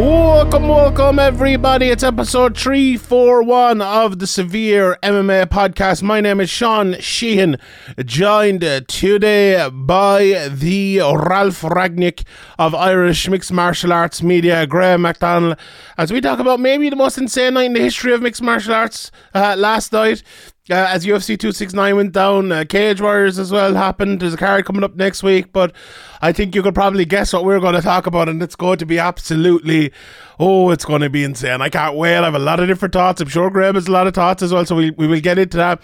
Welcome, welcome, everybody. It's episode 341 of the Severe MMA podcast. My name is Sean Sheehan, joined today by the Ralf Rangnick of Irish Mixed Martial Arts Media, Graham McDonald, as we talk about maybe the most insane night in the history of mixed martial arts uh, last night. Uh, as UFC 269 went down, uh, Cage Warriors as well happened. There's a card coming up next week, but I think you could probably guess what we're going to talk about, and it's going to be absolutely, oh, it's going to be insane. I can't wait. I have a lot of different thoughts. I'm sure Graham has a lot of thoughts as well, so we, we will get into that.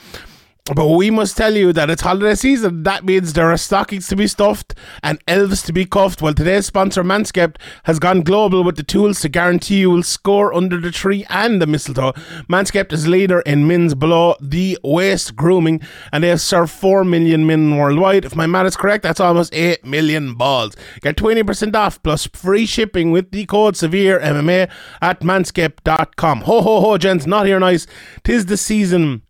But we must tell you that it's holiday season. That means there are stockings to be stuffed and elves to be cuffed. Well, today's sponsor, Manscaped, has gone global with the tools to guarantee you will score under the tree and the mistletoe. Manscaped is leader in men's below the waist grooming, and they have served 4 million men worldwide. If my math is correct, that's almost 8 million balls. Get 20% off plus free shipping with the code SEVERE MMA at manscaped.com. Ho, ho, ho, gents, not here nice. Tis the season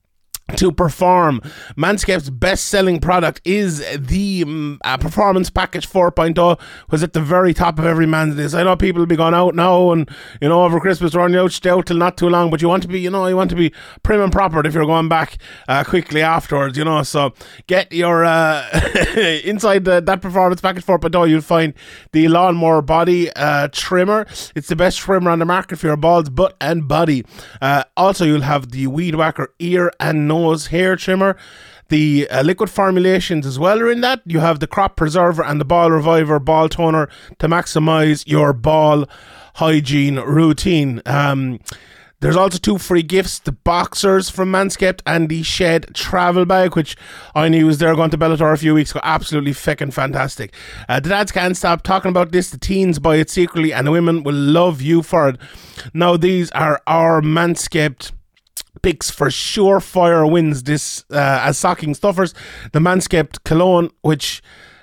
to perform. Manscaped's best selling product is the um, uh, Performance Package 4.0, was at the very top of every man's list. I know people will be going out now and, you know, over Christmas running out, stay out till not too long, but you want to be, you know, you want to be prim and proper if you're going back uh, quickly afterwards, you know. So get your, uh, inside the, that Performance Package 4.0, you'll find the Lawnmower Body uh, Trimmer. It's the best trimmer on the market for your balls, butt, and body. Uh, also, you'll have the Weed Whacker ear and nose nose hair trimmer. The uh, liquid formulations as well are in that. You have the crop preserver and the ball reviver ball toner to maximize your ball hygiene routine. Um, there's also two free gifts the boxers from Manscaped and the Shed travel bag, which I knew was there going to Bellator a few weeks ago. Absolutely fucking fantastic. Uh, the dads can't stop talking about this. The teens buy it secretly, and the women will love you for it. Now, these are our Manscaped picks for surefire wins this uh, as stocking stuffers. The Manscaped cologne, which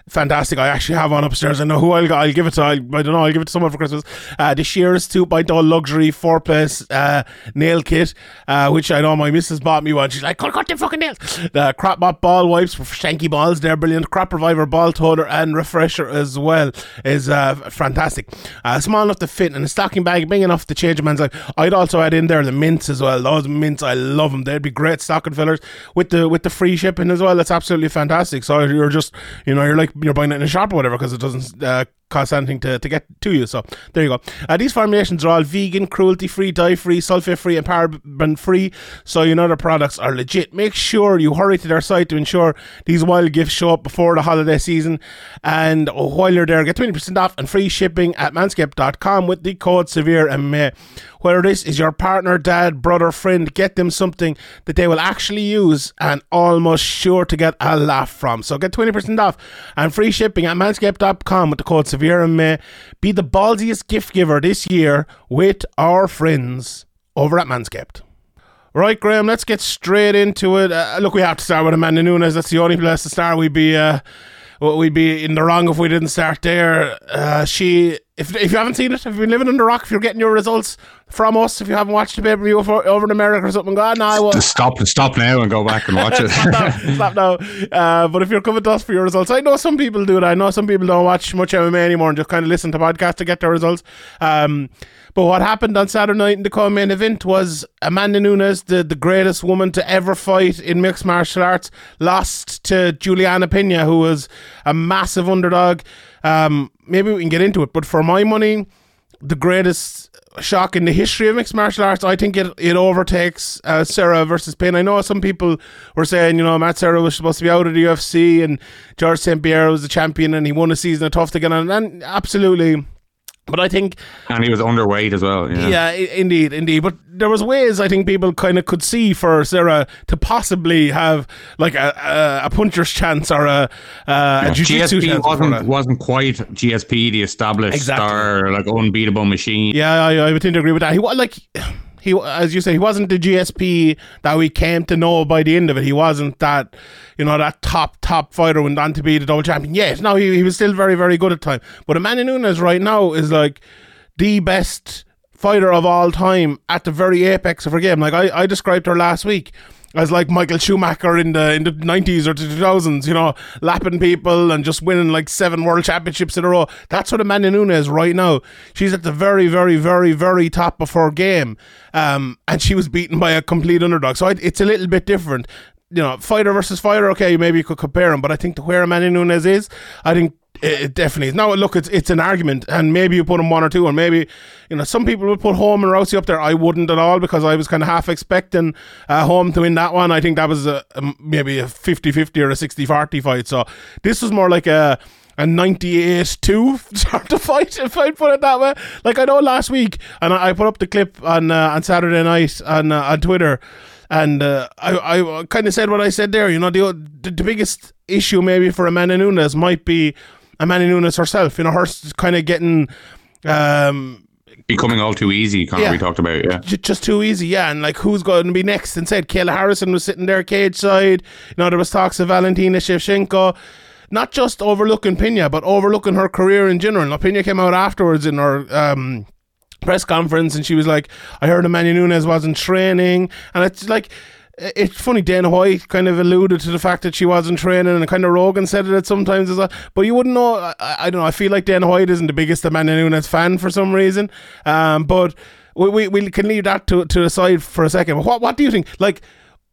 fantastic. I actually have one upstairs. I know who I'll, I'll give it to. I, I don't know. I'll give it to someone for Christmas. Uh, the Shears 2.0 by Doll luxury four place uh, nail kit, uh, which I know my missus bought me one. She's like, cut, cut them fucking nails. The Crop Mop ball wipes for shanky balls. They're brilliant. Crop Reviver ball toner and refresher as well is uh, fantastic. Uh, small enough to fit in a stocking bag big enough to change a man's life. I'd also add in there the mints as well. Those mints, I love them. They'd be great stocking fillers with the with the free shipping as well. That's absolutely fantastic. So you're just, you know, you're like you're buying it in a shop or whatever because it doesn't uh, cost anything to, to get to you. So there you go. Uh, these formulations are all vegan, cruelty free, dye free, sulfate free, and paraben free. So you know the products are legit. Make sure you hurry to their site to ensure these wild gifts show up before the holiday season. And while you're there, get 20% off and free shipping at manscaped.com with the code severe MMA. Whether this is your partner, dad, brother, friend, get them something that they will actually use and almost sure to get a laugh from. So get 20% off and free shipping at manscaped.com with the code severe and May. Be the ballsiest gift giver this year with our friends over at Manscaped. Right, Graham, let's get straight into it. Uh, look, we have to start with Amanda Nunes. That's the only place to start. We'd be, uh, we'd be in the wrong if we didn't start there. Uh, she if, if you haven't seen it, if you've been living under rock, if you're getting your results from us, if you haven't watched the pay per view over, in America or something, go, no, I will. Just stop, stop now and go back and watch it. stop now. Stop now. Uh, but if you're coming to us for your results, I know some people do that. I know some people don't watch much MMA anymore and just kind of listen to podcasts to get their results. Um, but what happened on Saturday night in the co-main event was Amanda Nunes, the, the greatest woman to ever fight in mixed martial arts, lost to Juliana Pena, who was a massive underdog. Um, maybe we can get into it, but for my money, the greatest shock in the history of mixed martial arts. I think it it overtakes uh, Serra versus Payne. I know some people were saying, you know, Matt Serra was supposed to be out of the UFC and George St. Pierre was the champion and he won a season of TUF to get on. And absolutely. But I think and he was underweight as well. Yeah. yeah, indeed, indeed. But there was ways I think people kind of could see for Serra to possibly have like a a, a puncher's chance or a, uh, a jiu-jitsu GSP chance. wasn't wasn't quite GSP, the established Exactly. star, like unbeatable machine. Yeah, I, I would tend to agree with that. He was like he, as you say, he wasn't the GSP that we came to know by the end of it. He wasn't that, you know, that top top fighter went on to be the double champion. Yes, no, he, he was still very very good at time. But Amanda Nunes right now is like the best fighter of all time at the very apex of her game. Like I, I described her last week as like Michael Schumacher in the in the nineties or two thousands, you know, lapping people and just winning like seven world championships in a row. That's what Amanda Nunes is right now. She's at the very, very, very, very top of her game, um, and she was beaten by a complete underdog. So it's a little bit different. You know, fighter versus fighter. Okay, maybe you could compare them, but I think to where Amanda Nunes is, I think it, it definitely is. Now, look, it's it's an argument, and maybe you put them one or two, and maybe you know some people would put Holm and Rousey up there. I wouldn't at all because I was kind of half expecting uh, Holm to win that one. I think that was a, a maybe a 50-50 or a 60-40 fight. So this was more like a a 98-2 sort of fight, if I put it that way. Like I know last week, and I, I put up the clip on uh, on Saturday night on uh, on Twitter. And uh, I, I kind of said what I said there. You know, the the biggest issue maybe for Amanda Nunes might be Amanda Nunes herself. You know, her kind of getting um, Becoming all too easy, kind Yeah. of we talked about. Yeah. j- just too easy. Yeah, and like who's going to be next? And said Kayla Harrison was sitting there cage side. You know, there was talks of Valentina Shevchenko. Not just overlooking Pena, but overlooking her career in general. Now, Pena came out afterwards in her um, press conference and she was like, I heard Amanda Nunes wasn't training. And it's like, it's funny, Dana White kind of alluded to the fact that she wasn't training, and kind of Rogan said it sometimes as well. But you wouldn't know. I, I don't know. I feel like Dana White isn't the biggest Amanda Nunes fan for some reason. Um, but we, we, we can leave that to, to the side for a second. What, what do you think? Like,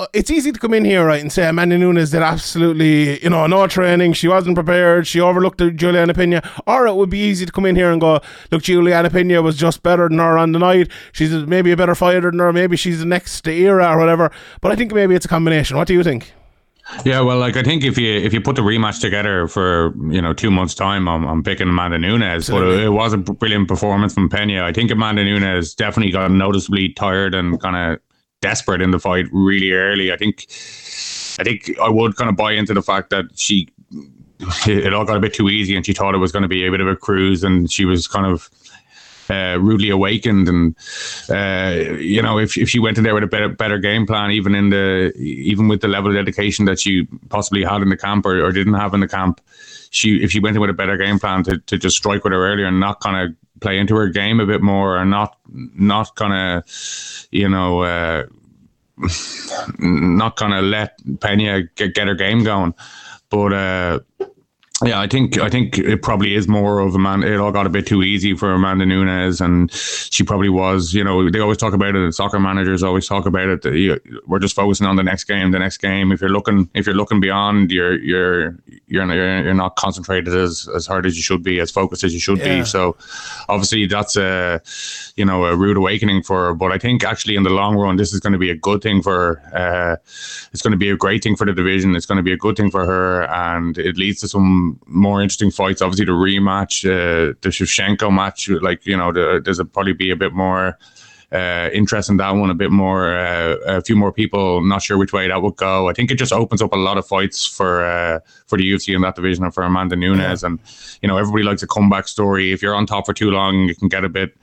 Uh, it's easy to come in here, right, and say Amanda Nunes did absolutely, you know, no training. She wasn't prepared. She overlooked Juliana Pena. Or it would be easy to come in here and go, look, Juliana Pena was just better than her on the night. She's maybe a better fighter than her. Maybe she's the next era or whatever. But I think maybe it's a combination. What do you think? Yeah, well, like I think if you if you put the rematch together for you know two months' time, I'm, I'm picking Amanda Nunes. But it, it was a brilliant performance from Pena. I think Amanda Nunes definitely got noticeably tired and kind of desperate in the fight really early. I think I think I would kind of buy into the fact that she it all got a bit too easy and she thought it was going to be a bit of a cruise and she was kind of uh, rudely awakened and uh, you know if, if she went in there with a better better game plan even in the even with the level of dedication that she possibly had in the camp or, or didn't have in the camp she if she went in with a better game plan to, to just strike with her earlier and not kind of play into her game a bit more and not not kind of you know uh, not gonna let Pena get, get her game going. But uh, yeah, I think I think it probably is more of a man. It all got a bit too easy for Amanda Nunes, and she probably was. You know, they always talk about it. Soccer managers always talk about it. That you, we're just focusing on the next game, the next game. If you're looking, if you're looking beyond, you're you're you're, you're not concentrated as as hard as you should be, as focused as you should Yeah. be. So obviously that's a you know a rude awakening for her. But I think actually in the long run, this is going to be a good thing for. Uh, it's going to be a great thing for the division. It's going to be a good thing for her, and it leads to some more interesting fights. Obviously, the rematch, uh, the Shevchenko match, like you know, the, there's a, probably be a bit more uh, interest in that one. A bit more, uh, a few more people. Not sure which way that would go. I think it just opens up a lot of fights for uh, for the UFC in that division and for Amanda Nunes. And you know, everybody likes a comeback story. If you're on top for too long, you can get a bit.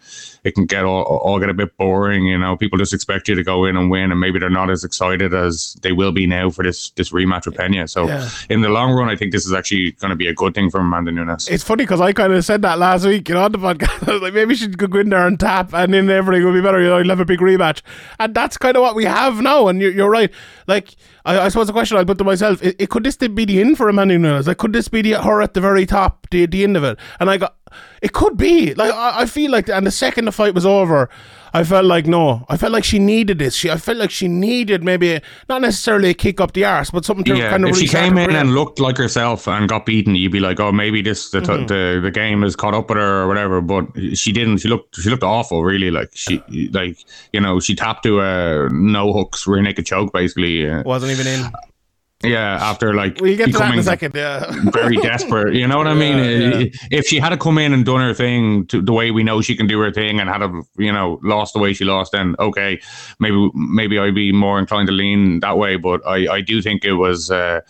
It can get all, all get a bit boring, you know. People just expect you to go in and win, and maybe they're not as excited as they will be now for this this rematch with Pena. So, Yeah. in the long run, I think this is actually going to be a good thing for Amanda Nunes. It's funny because I kind of said that last week, you know, on the podcast. I was like, maybe she could go in there and tap, and then everything will be better. You know, you'll have a big rematch, and that's kind of what we have now. And you're, you're right. Like, I, I suppose the question I put to myself: it, it could this be the end for Amanda Nunes? Like, could this be the, her at the very top, the, the end of it? And I got, it could be like I, I feel like, and the second the fight was over, I felt like no, I felt like she needed this. She, I felt like she needed maybe not necessarily a kick up the arse, but something to Yeah, kind of if she came in and looked like herself and got beaten, you'd be like, "Oh, maybe this the Mm-hmm. the, the game has caught up with her or whatever." But she didn't. She looked she looked awful, really. Like she like you know she tapped to a no hooks rear naked choke basically. Uh, wasn't even in. Yeah, after like We'll get to that in a second. Yeah. very desperate. You know what I mean? Yeah, yeah. If she had to come in and done her thing to the way we know she can do her thing, and had have you know lost the way she lost, then okay, maybe maybe I'd be more inclined to lean that way. But I I do think it was. Uh,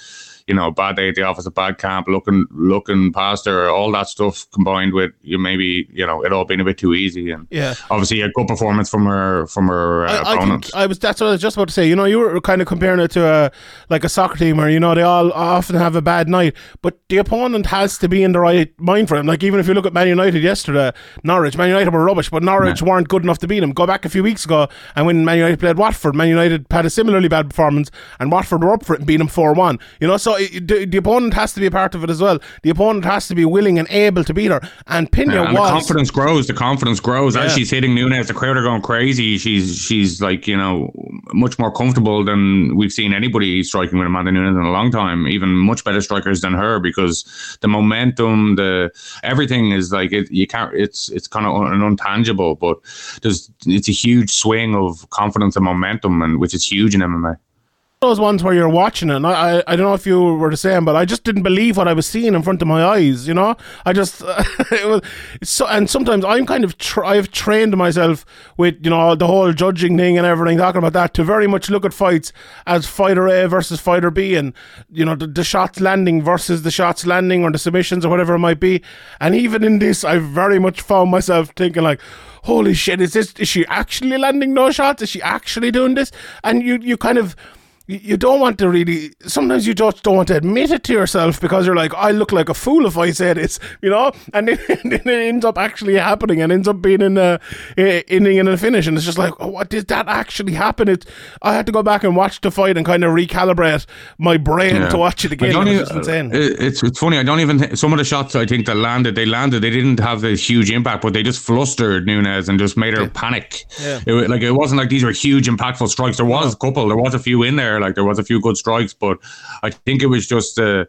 you know, bad day at the office, a bad camp, looking looking past her, all that stuff combined with you maybe you know it all being a bit too easy, and Yeah. obviously a good performance from her from her uh, I, I, opponent. think I was. That's what I was just about to say. You know, you were kind of comparing it to a like a soccer team, where you know they all often have a bad night, but the opponent has to be in the right mind for them. Like even if you look at Man United yesterday, Norwich, Man United were rubbish, but Norwich weren't good enough to beat them. Go back a few weeks ago, and when Man United played Watford, Man United had a similarly bad performance, and Watford were up for it and beat them four one. You know, so it, the, the opponent has to be a part of it as well. The opponent has to be willing and able to beat her, and Pena Yeah, and was. the confidence grows. The confidence grows Yeah. as she's hitting Nunes. The crowd are going crazy. She's she's like you know much more comfortable than we've seen anybody striking with Amanda Nunes in a long time. Even much better strikers than her because the momentum, the everything is like it. You can't. It's it's kind of un, an untangible, but there's it's a huge swing of confidence and momentum, and which is huge in MMA. Those ones where you're watching it. And I, I, I don't know if you were the same, but I just didn't believe what I was seeing in front of my eyes. You know, I just it was so. And sometimes I'm kind of tr- I've trained myself with you know the whole judging thing and everything, talking about that to very much look at fights as fighter A versus fighter B, and you know the, the shots landing versus the shots landing or the submissions or whatever it might be. And even in this, I've very much found myself thinking like. Holy shit! Is this? Is she actually landing no shots? Is she actually doing this? And you, you kind of, you don't want to really sometimes you just don't want to admit it to yourself because you're like I look like a fool if I say this you know and then, it ends up actually happening and ends up being in a ending and a finish and it's just like oh, what did that actually happen it I had to go back and watch the fight and kind of recalibrate my brain Yeah. to watch it again don't uh, it even- It's it's funny. I don't even think some of the shots I think that landed. They landed. They didn't have the huge impact, but they just flustered Nunes and just made her panic. Yeah. It, like it wasn't like these were huge, impactful strikes. There was a couple. There was a few in there. Like there was a few good strikes, but I think it was just the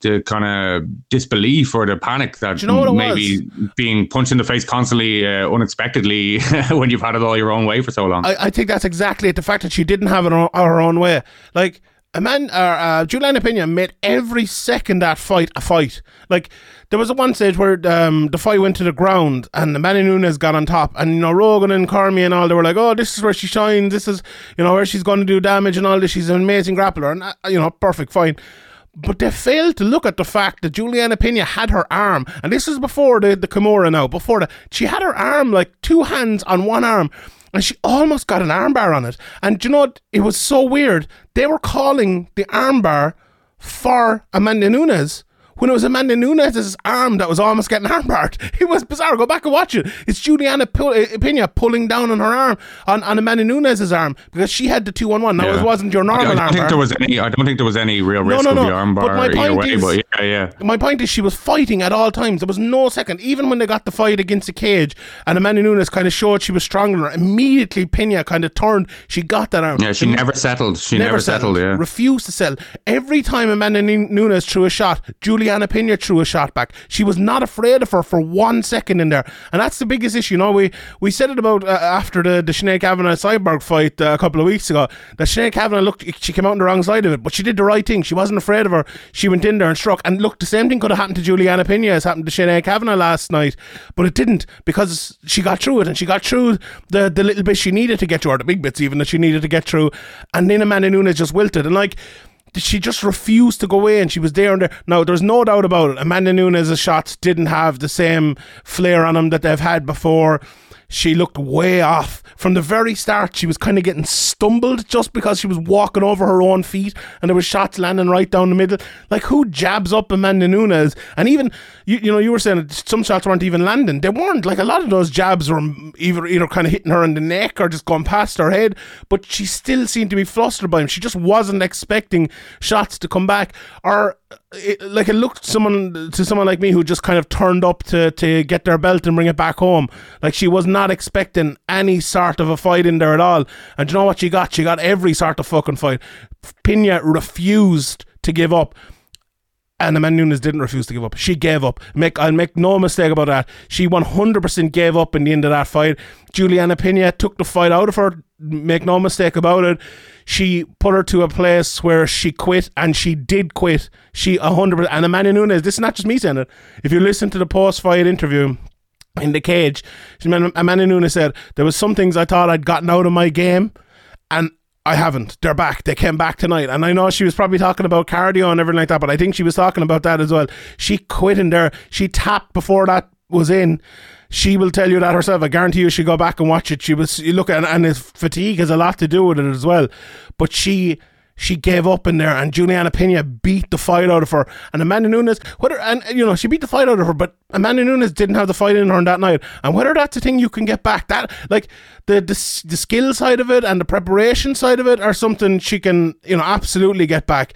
the kind of disbelief or the panic that you know maybe being punched in the face constantly, uh, unexpectedly, when you've had it all your own way for so long. I, I think that's exactly it. The fact that she didn't have it on her own way. Like, a man, uh, uh, Juliana Pena made every second that fight a fight. Like, there was a one stage where um, the fight went to the ground and the Manny Nunes got on top. And, you know, Rogan and Cormier and all, they were like, oh, this is where she shines. This is, you know, where she's going to do damage and all this. She's an amazing grappler. And, uh, you know, perfect, fine. But they failed to look at the fact that Juliana Pena had her arm, and this is before the, the Kimura now, before the, she had her arm like two hands on one arm, and she almost got an armbar on it. And you know? It was so weird. They were calling the armbar for Amanda Nunes when it was Amanda Nunes' arm that was almost getting armbarred. It was bizarre. Go back and watch it. It's Juliana Pena pulling down on her arm, on, on Amanda Nunes' arm, because she had the 2 1 1. Now, Yeah. it wasn't your normal I don't armbar. think there was any. I don't think there was any real No, risk no, of no. the armbar But my either point way. is- but yeah, yeah. My point is, she was fighting at all times. There was no second, even when they got the fight against the cage, and Amanda Nunes kind of showed she was stronger. Immediately, Pena kind of turned. She got that arm. Yeah, she The- never settled. She never, settled. Yeah. Refused to settle. Every time Amanda Nu- Nunes threw a shot, Juliana Pena threw a shot back. She was not afraid of her for one second in there, and that's the biggest issue. You know, we we said it about uh, after the the Sinead Kavanagh Cyborg fight uh, a couple of weeks ago. That Sinead Kavanagh looked, she came out on the wrong side of it, but she did the right thing. She wasn't afraid of her. She went in there and struck. And look, the same thing could have happened to Juliana Pena as happened to Sinead Kavanagh last night, but it didn't because she got through it and she got through the the little bit she needed to get through, or the big bits even that she needed to get through. And then Amanda Nunes just wilted and like she just refused to go away and she was there and there. Now, there's no doubt about it. Amanda Nunes' shots didn't have the same flair on them that they've had before. She looked way off. From the very start, she was kind of getting stumbled just because she was walking over her own feet and there were shots landing right down the middle. Like, who jabs up Amanda Nunes? And even, you, you know, you were saying some shots weren't even landing. They weren't. Like, a lot of those jabs were either, either kind of hitting her in the neck or just going past her head. But she still seemed to be flustered by him. She just wasn't expecting shots to come back. Or it, like it looked someone to someone like me who just kind of turned up to to get their belt and bring it back home. Like she was not expecting any sort of a fight in there at all. And you know what she got? She got every sort of fucking fight. Pena refused to give up. And Amanda Nunes didn't refuse to give up. She gave up. Make I'll make no mistake about that. She 100% gave up in the end of that fight. Juliana Pena took the fight out of her. Make no mistake about it. She put her to a place where she quit, and she did quit. She 100%. And Amanda Nunes, this is not just me saying it. If you listen to the post-fight interview, in the cage, Amanda Nunes said there was some things I thought I'd gotten out of my game, and I haven't. They're back. They came back tonight. And I know she was probably talking about cardio and everything like that, but I think she was talking about that as well. She quit in there. She tapped before that was in. She will tell you that herself. I guarantee you, she go back and watch it. She was you look at and his fatigue has a lot to do with it as well. But she she gave up in there, and Juliana Pena beat the fight out of her. And Amanda Nunes, whether and you know she beat the fight out of her, but Amanda Nunes didn't have the fight in her on that night. And whether that's a thing you can get back, that like the the, the skill side of it and the preparation side of it are something she can you know absolutely get back.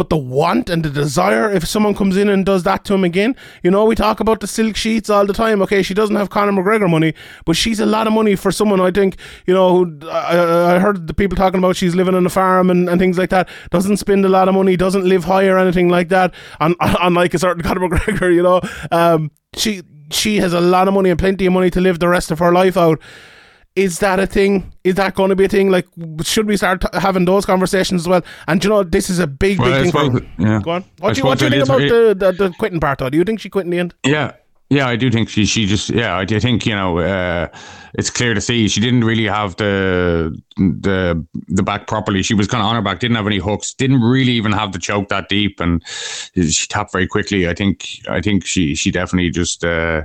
But the want and the desire, if someone comes in and does that to him again, you know, we talk about the silk sheets all the time. Okay, she doesn't have Conor McGregor money, but she's a lot of money for someone, I think, you know, who, I, I heard the people talking about she's living on a farm and, and things like that, doesn't spend a lot of money, doesn't live high or anything like that, and, unlike a certain Conor McGregor, you know. Um, she she has a lot of money and plenty of money to live the rest of her life out is that a thing? Is that going to be a thing? Like, should we start t- having those conversations as well? And you know, this is a big, Well, I big thing. suppose- For, yeah. Go on. I What do you, what do you think about the, the, the quitting part? Though, do you think she quit in the end? Yeah. Yeah, I do think she she just yeah I think you know uh, it's clear to see she didn't really have the the the back properly. She was kind of on her back, didn't have any hooks, didn't really even have the choke that deep, and she tapped very quickly. I think I think she she definitely just uh,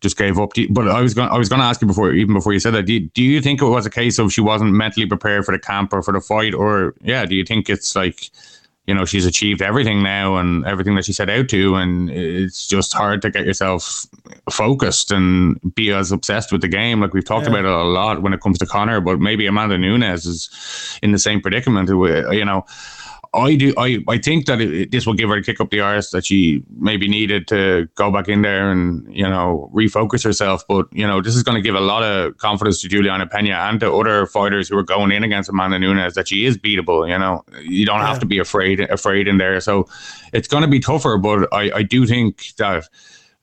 just gave up. But I was going I was going to ask you before even before you said that. Do you, do you think it was a case of she wasn't mentally prepared for the camp or for the fight, or yeah? Do you think it's like you know she's achieved everything now and everything that she set out to and it's just hard to get yourself focused and be as obsessed with the game. Like we've talked about it a lot when it comes to Conor but maybe Amanda Nunes is in the same predicament you know I do. I, I think that it, this will give her a kick up the arse that she maybe needed to go back in there and you know refocus herself. But you know this is going to give a lot of confidence to Juliana Pena and to other fighters who are going in against Amanda Nunes that she is beatable. You know you don't have to be afraid afraid in there. So it's going to be tougher. But I, I do think that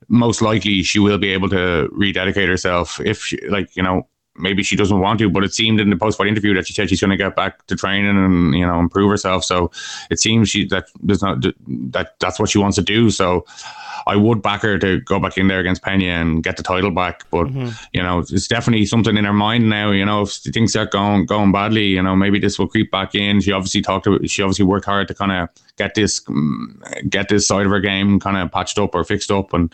most likely she will be able to rededicate herself if she, like you know maybe she doesn't want to but it seemed in the post-fight interview that she said she's going to get back to training and you know improve herself. So it seems she that there's not that that's what she wants to do. So I would back her to go back in there against Pena and get the title back but you know it's definitely something in her mind now you know if things are going going badly you know maybe this will creep back in. She obviously talked to she obviously worked hard to kind of get this mm, get this side of her game kind of patched up or fixed up and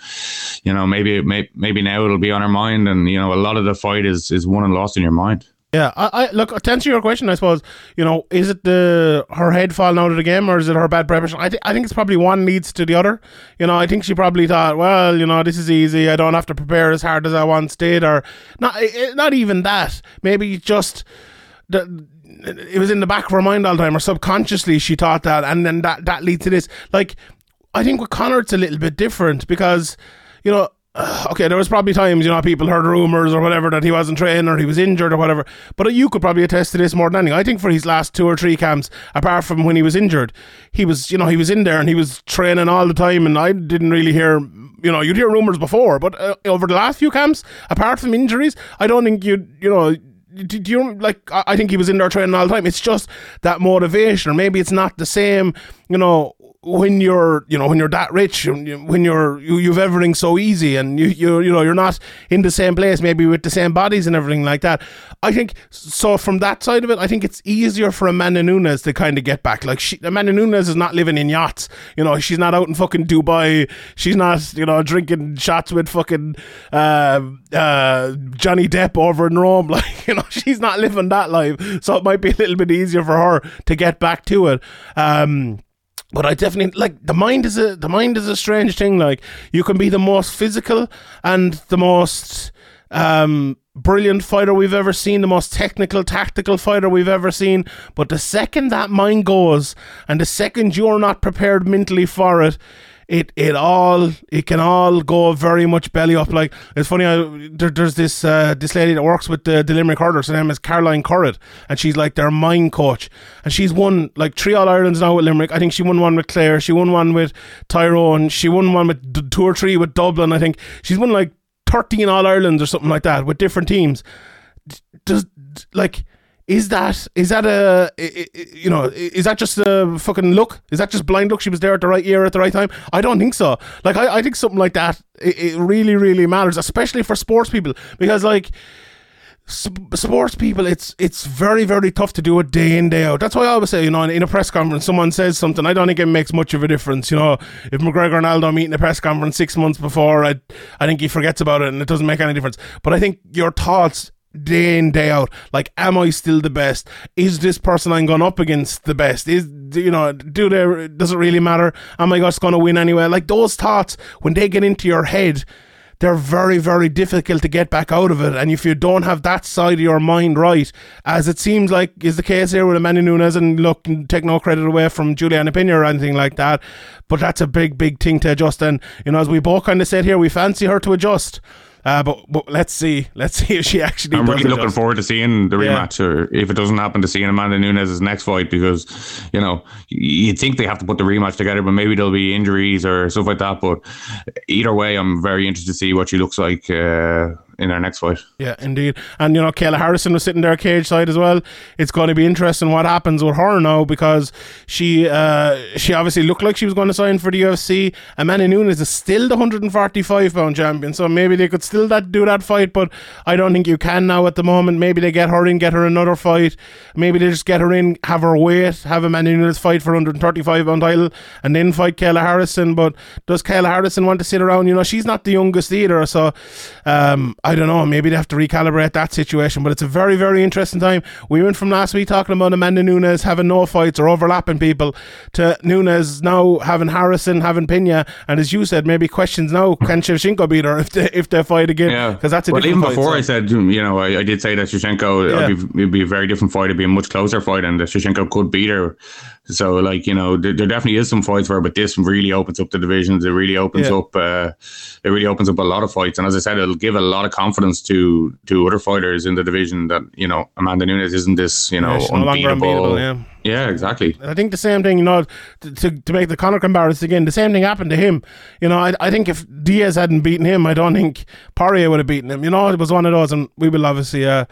you know maybe may, maybe now it'll be on her mind and you know a lot of the fight is is won and lost in your mind Yeah, I, I look to answer your question. I suppose you know, is it the her head falling out of the game, or is it her bad preparation? I think I think it's probably one leads to the other. You know, I think she probably thought, well, you know, this is easy. I don't have to prepare as hard as I once did, or not. eh, Not even that. Maybe just the. It was in the back of her mind all the time, or subconsciously she thought that, and then that that leads to this. Like, I think with Conor it's a little bit different because, you know, okay, there was probably times, you know, people heard rumors or whatever that he wasn't training or he was injured or whatever. But you could probably attest to this more than anything. I think for his last two or three camps, apart from when he was injured, he was, you know, he was in there and he was training all the time. And I didn't really hear, you know, you'd hear rumors before, but uh, over the last few camps, apart from injuries, I don't think you'd, you know, do you like? I think he was in there training all the time. It's just that motivation, or maybe it's not the same. You know, when you're, you know, when you're that rich, when you're, you, you've everything so easy, and you, you, you know, you're not in the same place, maybe with the same bodies and everything like that. I think so. From that side of it, I think it's easier for Amanda Nunes to kind of get back. Like she, Amanda Nunes is not living in yachts. You know, she's not out in fucking Dubai. She's not, you know, drinking shots with fucking uh, uh, Johnny Depp over in Rome. Like, you know, she's not living that life. So it might be a little bit easier for her to get back to it. Um, but I definitely like the mind is a the mind is a strange thing. Like you can be the most physical and the most um, brilliant fighter we've ever seen, the most technical, tactical fighter we've ever seen. But the second that mind goes, and the second you're not prepared mentally for it, it it all it can all go very much belly up. Like it's funny. I, there, there's this uh, this lady that works with the, the Limerick Hurlers. Her name is Caroline Currid, and she's like their mind coach. And she's won like three All Irelands now with Limerick. I think she won one with Clare. She won one with Tyrone. She won one with two or three with Dublin. I think she's won like thirteen All Irelands or something like that with different teams. Does like is that is that a you know is that just a fucking look? Is that just blind luck? She was there at the right year at the right time. I don't think so. Like I, I think something like that it, it really really matters, especially for sports people because like sp- sports people, it's it's very very tough to do it day in day out. That's why I always say, you know, in, in a press conference, someone says something. I don't think it makes much of a difference. You know, if McGregor and Aldo meet in a press conference six months before, I I think he forgets about it and it doesn't make any difference. But I think your thoughts day in day out like am i still the best is this person i'm going up against the best is you know do they does it really matter am i just going to win anyway like those thoughts when they get into your head they're very, very difficult to get back out of it. And if you don't have that side of your mind right, as it seems like is the case here with Amanda Nunes, and look, take no credit away from Juliana Pena or anything like that, but that's a big, big thing to adjust. And, you know, as we both kind of said here, we fancy her to adjust. Uh, but, but let's see. Let's see if she actually I'm really looking adjust. forward to seeing the Yeah. rematch, or if it doesn't happen, to seeing Amanda Nunes' next fight because you know you'd think they have to put the rematch together, but maybe there'll be injuries or stuff like that. But either way, I'm very interested to see what she looks like uh, in her next fight. Yeah, indeed. And you know, Kayla Harrison was sitting there cage side as well. It's going to be interesting what happens with her now because she uh, she obviously looked like she was going to sign for the UFC. Amanda Nunes is still the 145 pound champion, so maybe they could still that do that fight, but I don't think you can now at the moment. Maybe they get her in, get her another fight. Maybe they just get her in, have her wait, have Amanda Nunes fight for 135 pound title, and then fight Kayla Harrison. But does Kayla Harrison want to sit around? You know, she's not the youngest either, so um, I don't know. Maybe they have to recalibrate that situation. But it's a very, very interesting time. We went from last week talking about Amanda Nunes having no fights or overlapping people to Nunes now having Harrison, having Pena, and as you said, maybe questions now can Shevchenko beat her if they if they fight again? Yeah, because that's a well. Even fight, before so- I said, you know, I, I did say that Shevchenko Yeah. it'd, be, it'd be a very different fight. It'd be a much closer fight, and that Shevchenko could beat her. So, like, you know, there, there definitely is some fights for her, but this really opens up the divisions. It really opens Yeah. up. Uh, it really opens up a lot of fights, and as I said, it'll give a lot of confidence to to other fighters in the division that you know Amanda Nunes isn't this you know Yeah, unbeatable. unbeatable, yeah. yeah, exactly. I think the same thing, you know, to, to, to make the Conor comparison again, the same thing happened to him. You know, I, I think if Diaz hadn't beaten him, I don't think Poirier would have beaten him. You know, it was one of those, and we will obviously uh,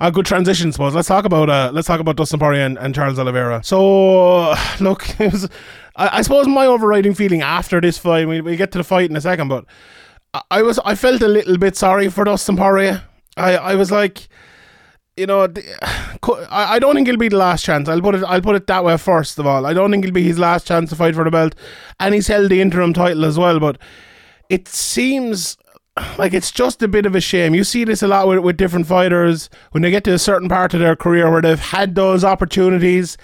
a good transition, I suppose. Let's talk about uh, let's talk about Dustin Poirier and, and Charles Oliveira. So, look, it was, I, I suppose my overriding feeling after this fight, we we get to the fight in a second, but I, was I felt a little bit sorry for Dustin Poirier. I I was like you know, I don't think it'll be the last chance. I'll put it. I'll put it that way. First of all, I don't think it'll be his last chance to fight for the belt, and he's held the interim title as well. But it seems like it's just a bit of a shame. You see this a lot with, with different fighters when they get to a certain part of their career where they've had those opportunities,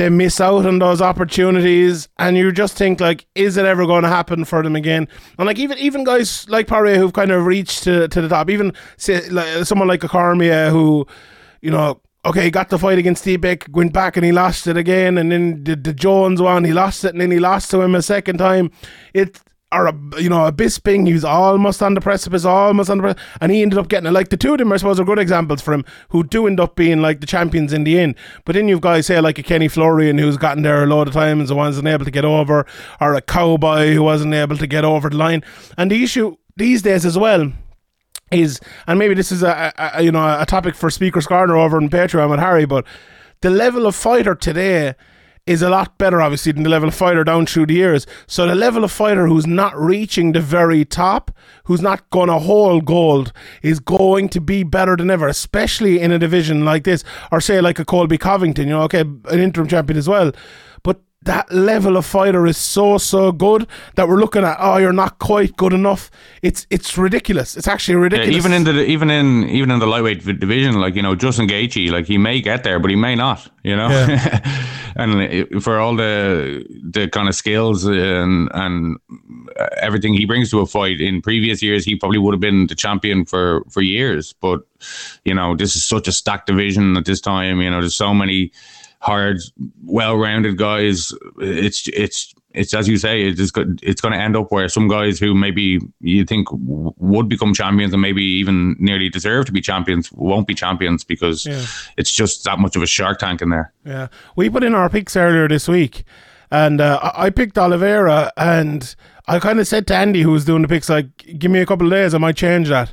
they miss out on those opportunities, and you just think like, is it ever going to happen for them again? And like even even guys like Poirier who've kind of reached to, to the top, even say like someone like a Cormier who, you know. Okay, got the fight against Beck, went back and he lost it again, and then the, the Jones one, he lost it, and then he lost to him a second time. It or a you know a Bisping, he was almost on the precipice, almost on the precipice, and he ended up getting it. Like the two of them, I suppose, are good examples for him, who do end up being like the champions in the end. But then you've guys say like a Kenny Florian who's gotten there a lot of times and wasn't able to get over, or a Cowboy who wasn't able to get over the line. And the issue these days as well is, and maybe this is a, a, you know a topic for Speaker's Corner over on Patreon with Harry, but the level of fighter today is a lot better, obviously, than the level of fighter down through the years. So the level of fighter who's not reaching the very top, who's not going to hold gold, is going to be better than ever, especially in a division like this, or say like a Colby Covington, you know, okay, an interim champion as well. That level of fighter is so so good that we're looking at oh you're not quite good enough it's it's ridiculous it's actually ridiculous Yeah, even in the even in even in the lightweight division, like you know, Justin Gaethje, like he may get there, but he may not. You know, and for all the the kind of skills and and uh, everything he brings to a fight in previous years, he probably would have been the champion for for years. But you know, this is such a stacked division at this time. You know, there's so many hard, well-rounded guys. It's it's it's as you say, it's it's going to end up where some guys who maybe you think w- would become champions and maybe even nearly deserve to be champions won't be champions because it's just that much of a shark tank in there. Yeah, we put in our picks earlier this week, and uh, I I picked Oliveira, and I kind of said to Andy, who was doing the picks, like, "Give me a couple of days, I might change that,"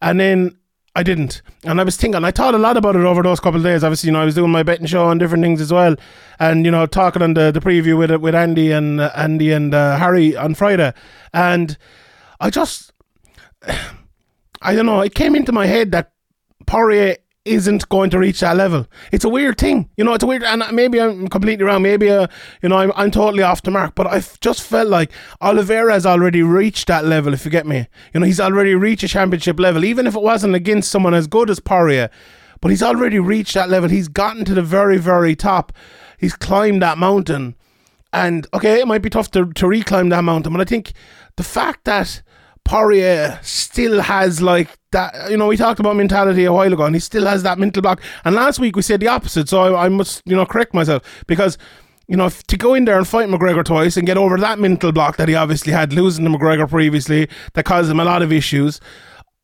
and then I didn't, and I was thinking, I thought a lot about it over those couple of days. Obviously, you know, I was doing my betting show and different things as well, and you know, talking on the, the preview with with Andy and uh, Andy and uh, Harry on Friday, and I just I don't know. It came into my head that Poirier isn't going to reach that level. It's a weird thing, you know. It's a weird, and maybe I'm completely wrong. Maybe uh, you know I'm, I'm totally off the mark. But I just felt like Oliveira has already reached that level. If you get me, you know, he's already reached a championship level, even if it wasn't against someone as good as Poirier. But he's already reached that level. He's gotten to the very, very top. He's climbed that mountain. And okay, it might be tough to, to reclimb that mountain, but I think the fact that Poirier still has like that, you know, we talked about mentality a while ago, and he still has that mental block. And last week we said the opposite, so I, I must, you know, correct myself because, you know, to go in there and fight McGregor twice and get over that mental block that he obviously had losing to McGregor previously, that caused him a lot of issues.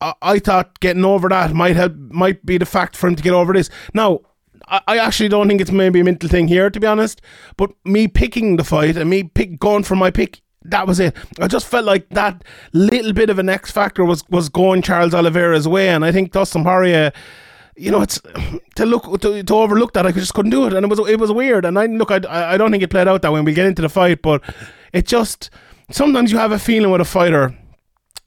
I, I thought getting over that might help, might be the fact for him to get over this. Now, I I actually don't think it's maybe a mental thing here, to be honest. But me picking the fight and me pick going for my pick, that was it. I just felt like that little bit of an X factor was was going Charles Oliveira's way, and I think Dustin Poirier. You know, it's to look to, to overlook that I just couldn't do it, and it was it was weird. And I look, I I don't think it played out that way. When we get into the fight, but it just sometimes you have a feeling with a fighter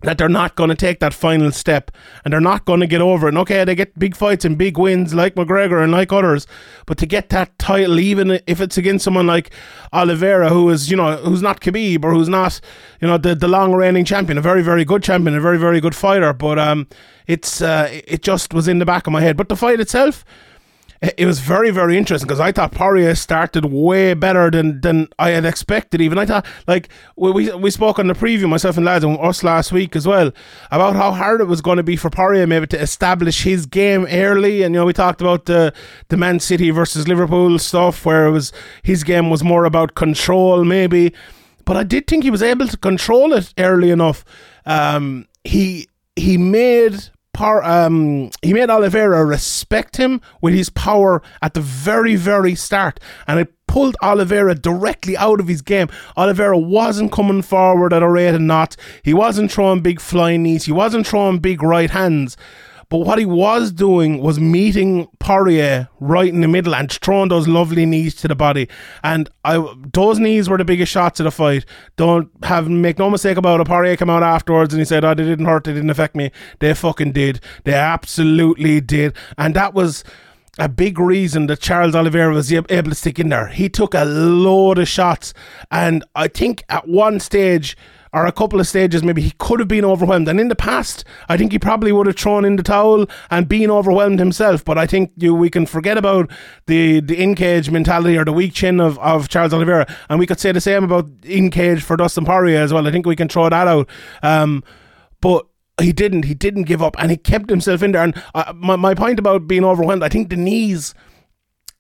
that they're not going to take that final step and they're not going to get over it. And okay, they get big fights and big wins like McGregor and like others, but to get that title, even if it's against someone like Oliveira, who is, you know, who's not Khabib or who's not, you know, the, the long reigning champion, a very, very good champion, a very, very good fighter, but um, it's uh, it just was in the back of my head. But the fight itself, it was very, very interesting because I thought Poirier started way better than than I had expected. Even I thought, like we we, we spoke on the preview, myself and lads, and us last week as well, about how hard it was going to be for Poirier maybe to establish his game early. And you know, we talked about the the Man City versus Liverpool stuff, where it was his game was more about control, maybe. But I did think he was able to control it early enough. Um, he he made Um, he made Oliveira respect him with his power at the very, very start, and it pulled Oliveira directly out of his game. Oliveira wasn't coming forward at a rate of knots. He wasn't throwing big flying knees. He wasn't throwing big right hands. But what he was doing was meeting Poirier right in the middle and throwing those lovely knees to the body. And I, those knees were the biggest shots of the fight. Don't have make no mistake about it. Poirier came out afterwards and he said, "Oh, they didn't hurt. They didn't affect me. They fucking did. They absolutely did." And that was a big reason that Charles Oliveira was able to stick in there. He took a load of shots, and I think at one stage or a couple of stages, maybe he could have been overwhelmed. And in the past, I think he probably would have thrown in the towel and been overwhelmed himself. But I think you we can forget about the the in cage mentality or the weak chin of, of Charles Oliveira, and we could say the same about in cage for Dustin Poirier as well. I think we can throw that out. Um, but he didn't. He didn't give up, and he kept himself in there. And uh, my my point about being overwhelmed, I think the knees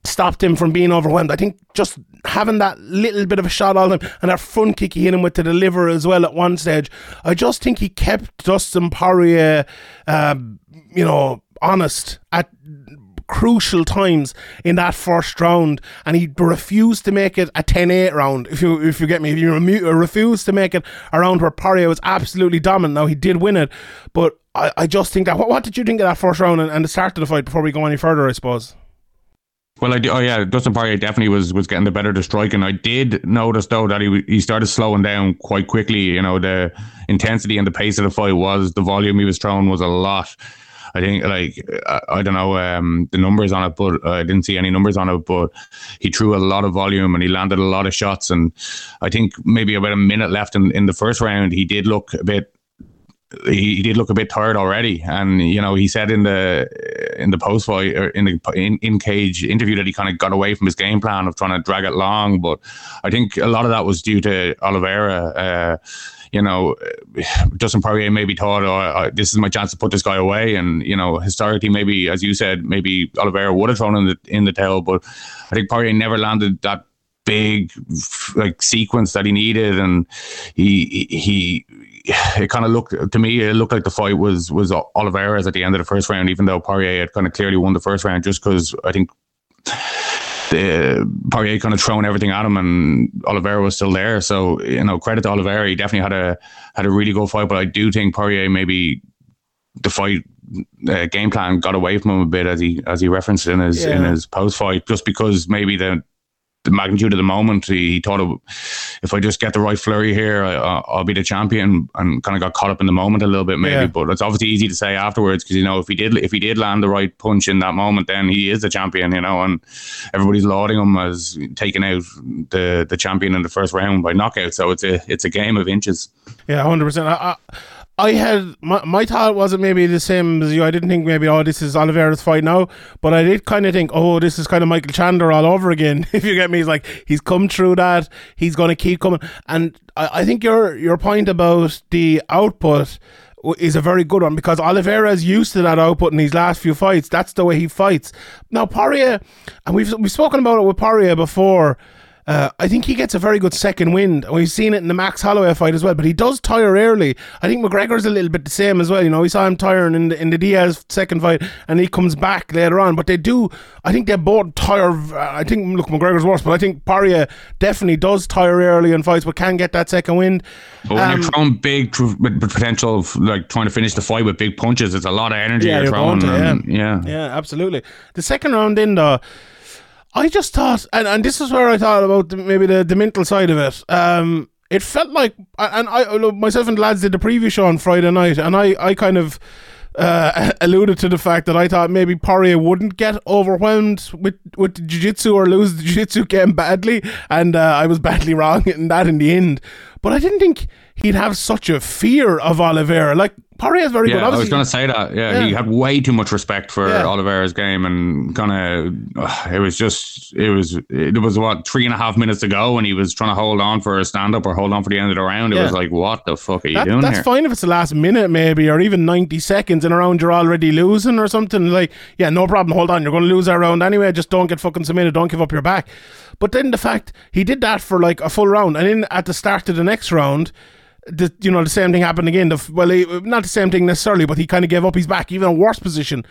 stopped him from being overwhelmed. I think just having that little bit of a shot on him and that front kick he hit him with to the as well at one stage, I just think he kept Dustin Poirier, um, you know, honest at crucial times in that first round. And he refused to make it a 10-8 round if you if you get me. Remu- refused to make it a round where Poirier was absolutely dominant. Now he did win it but I, I just think that what, what did you think of that first round and, and the start of the fight before we go any further I suppose Well, I do, oh yeah, Dustin Poirier definitely was was getting the better of the striking. I did notice though that he he started slowing down quite quickly. You know, the intensity and the pace of the fight was the volume he was throwing was a lot. I think like I, I don't know um, the numbers on it, but I didn't see any numbers on it. But he threw a lot of volume and he landed a lot of shots. And I think maybe about a minute left in, in the first round, he did look a bit he, he did look a bit tired already, and you know he said in the in the post fight or in the in, in cage interview that he kind of got away from his game plan of trying to drag it long. But I think a lot of that was due to Oliveira. Uh, you know, Dustin Poirier maybe thought, oh, this is my chance to put this guy away. And, you know, historically, maybe, as you said, maybe Oliveira would have thrown in the, in the tail, But I think Poirier never landed that big like sequence that he needed and he he it kind of looked to me it looked like the fight was was Oliveira's at the end of the first round even though Poirier had kind of clearly won the first round just because I think the Poirier kind of thrown everything at him, and Oliveira was still there. So you know, credit to Oliveira, he definitely had a had a really good fight. But I do think Poirier maybe the fight uh, game plan got away from him a bit as he as he referenced in his yeah. in his post fight, just because maybe the the magnitude of the moment. He, he thought of, if I just get the right flurry here, I, will be the champion, and kind of got caught up in the moment a little bit, maybe. Yeah. But it's obviously easy to say afterwards because you know if he did if he did land the right punch in that moment, then he is the champion, you know, and everybody's lauding him as taking out the the champion in the first round by knockout. So it's a it's a game of inches. Yeah, hundred percent. I, had my, my thought wasn't maybe the same as you. I didn't think maybe oh this is Oliveira's fight now, but I did kind of think oh this is kind of Michael Chandler all over again. if you get me, he's like he's come through that. He's going to keep coming, and I, I think your your point about the output is a very good one because Oliveira is used to that output in these last few fights. That's the way he fights. Now Poirier, and we've we've spoken about it with Poirier before. Uh, I think he gets a very good second wind. We've seen it in the Max Holloway fight as well, but he does tire early. I think McGregor's a little bit the same as well. You know, we saw him tiring in the, in the Diaz second fight, and he comes back later on. But they do, I think they both tire. Uh, I think look, McGregor's worse, but I think Poirier definitely does tire early in fights, but can get that second wind. But when um, you're throwing big with potential of like trying to finish the fight with big punches, it's a lot of energy yeah, you're, you're throwing. To, yeah. yeah, yeah, absolutely. The second round in though. I just thought, and, and this is where I thought about the, maybe the, the mental side of it. Um, it felt like, and I myself and lads did the preview show on Friday night, and I, I kind of uh, alluded to the fact that I thought maybe Poirier wouldn't get overwhelmed with with jiu-jitsu or lose the jiu-jitsu game badly, and uh, I was badly wrong in that in the end. But I didn't think he'd have such a fear of Oliveira. Like Poirier is very yeah, good. Obviously, I was going to say that. Yeah, yeah, he had way too much respect for yeah. Oliveira's game, and kind of uh, it was just it was it was what three and a half minutes to go, and he was trying to hold on for a stand up or hold on for the end of the round. It yeah. was like, what the fuck are you doing? That's here? fine if it's the last minute, maybe, or even ninety seconds in a round you're already losing or something. Like, yeah, no problem. Hold on, you're going to lose that round anyway. Just don't get fucking submitted. Don't give up your back. But then the fact he did that for like a full round, and then at the start of the next round the, you know the same thing happened again. The, well, he, not the same thing necessarily, but he kind of gave up his back, even a worse position.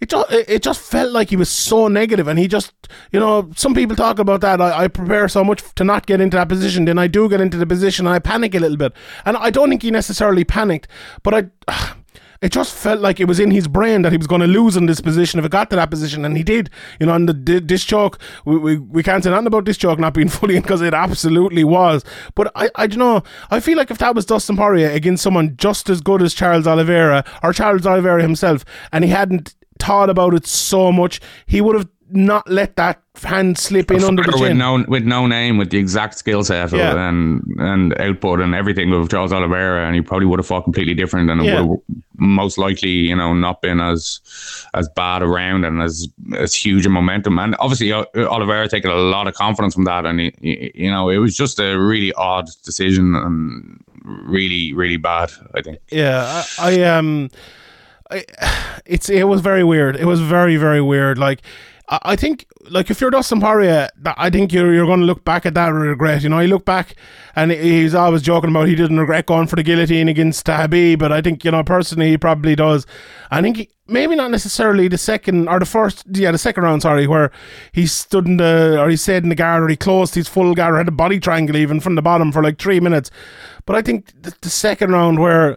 It just it just felt like he was so negative, and he just you know some people talk about that. I, I prepare so much to not get into that position, then I do get into the position, and I panic a little bit. And I don't think he necessarily panicked, but I. it just felt like it was in his brain that he was going to lose in this position if it got to that position, and he did. You know, and the, disc choke, we, we, we can't say nothing about disc choke not being fully in because it absolutely was. But I, I don't know. I feel like if that was Dustin Poirier against someone just as good as Charles Oliveira or Charles Oliveira himself, and he hadn't thought about it so much, he would have not let that hand slipping in under the chin. With no, with no name, with the exact skill set yeah. and and output and everything of Charles Oliveira, and he probably would have fought completely different, and yeah. would most likely, you know, not been as as bad around and as as huge a momentum. And obviously, Oliveira taking a lot of confidence from that, and he, you know, it was just a really odd decision and really, really bad. I think. Yeah, I, I um. I, it's it was very weird. It was very very weird. Like I think, like, if you're Dustin Poirier, I think you're you're going to look back at that with regret. You know, you look back, and he's always joking about he didn't regret going for the guillotine against Khabib, but I think you know personally he probably does. I think he, maybe not necessarily the second or the first, yeah, the second round, sorry, where he stood in the or he stayed in the guard or he closed his full guard or had a body triangle even from the bottom for like three minutes. But I think the, the second round where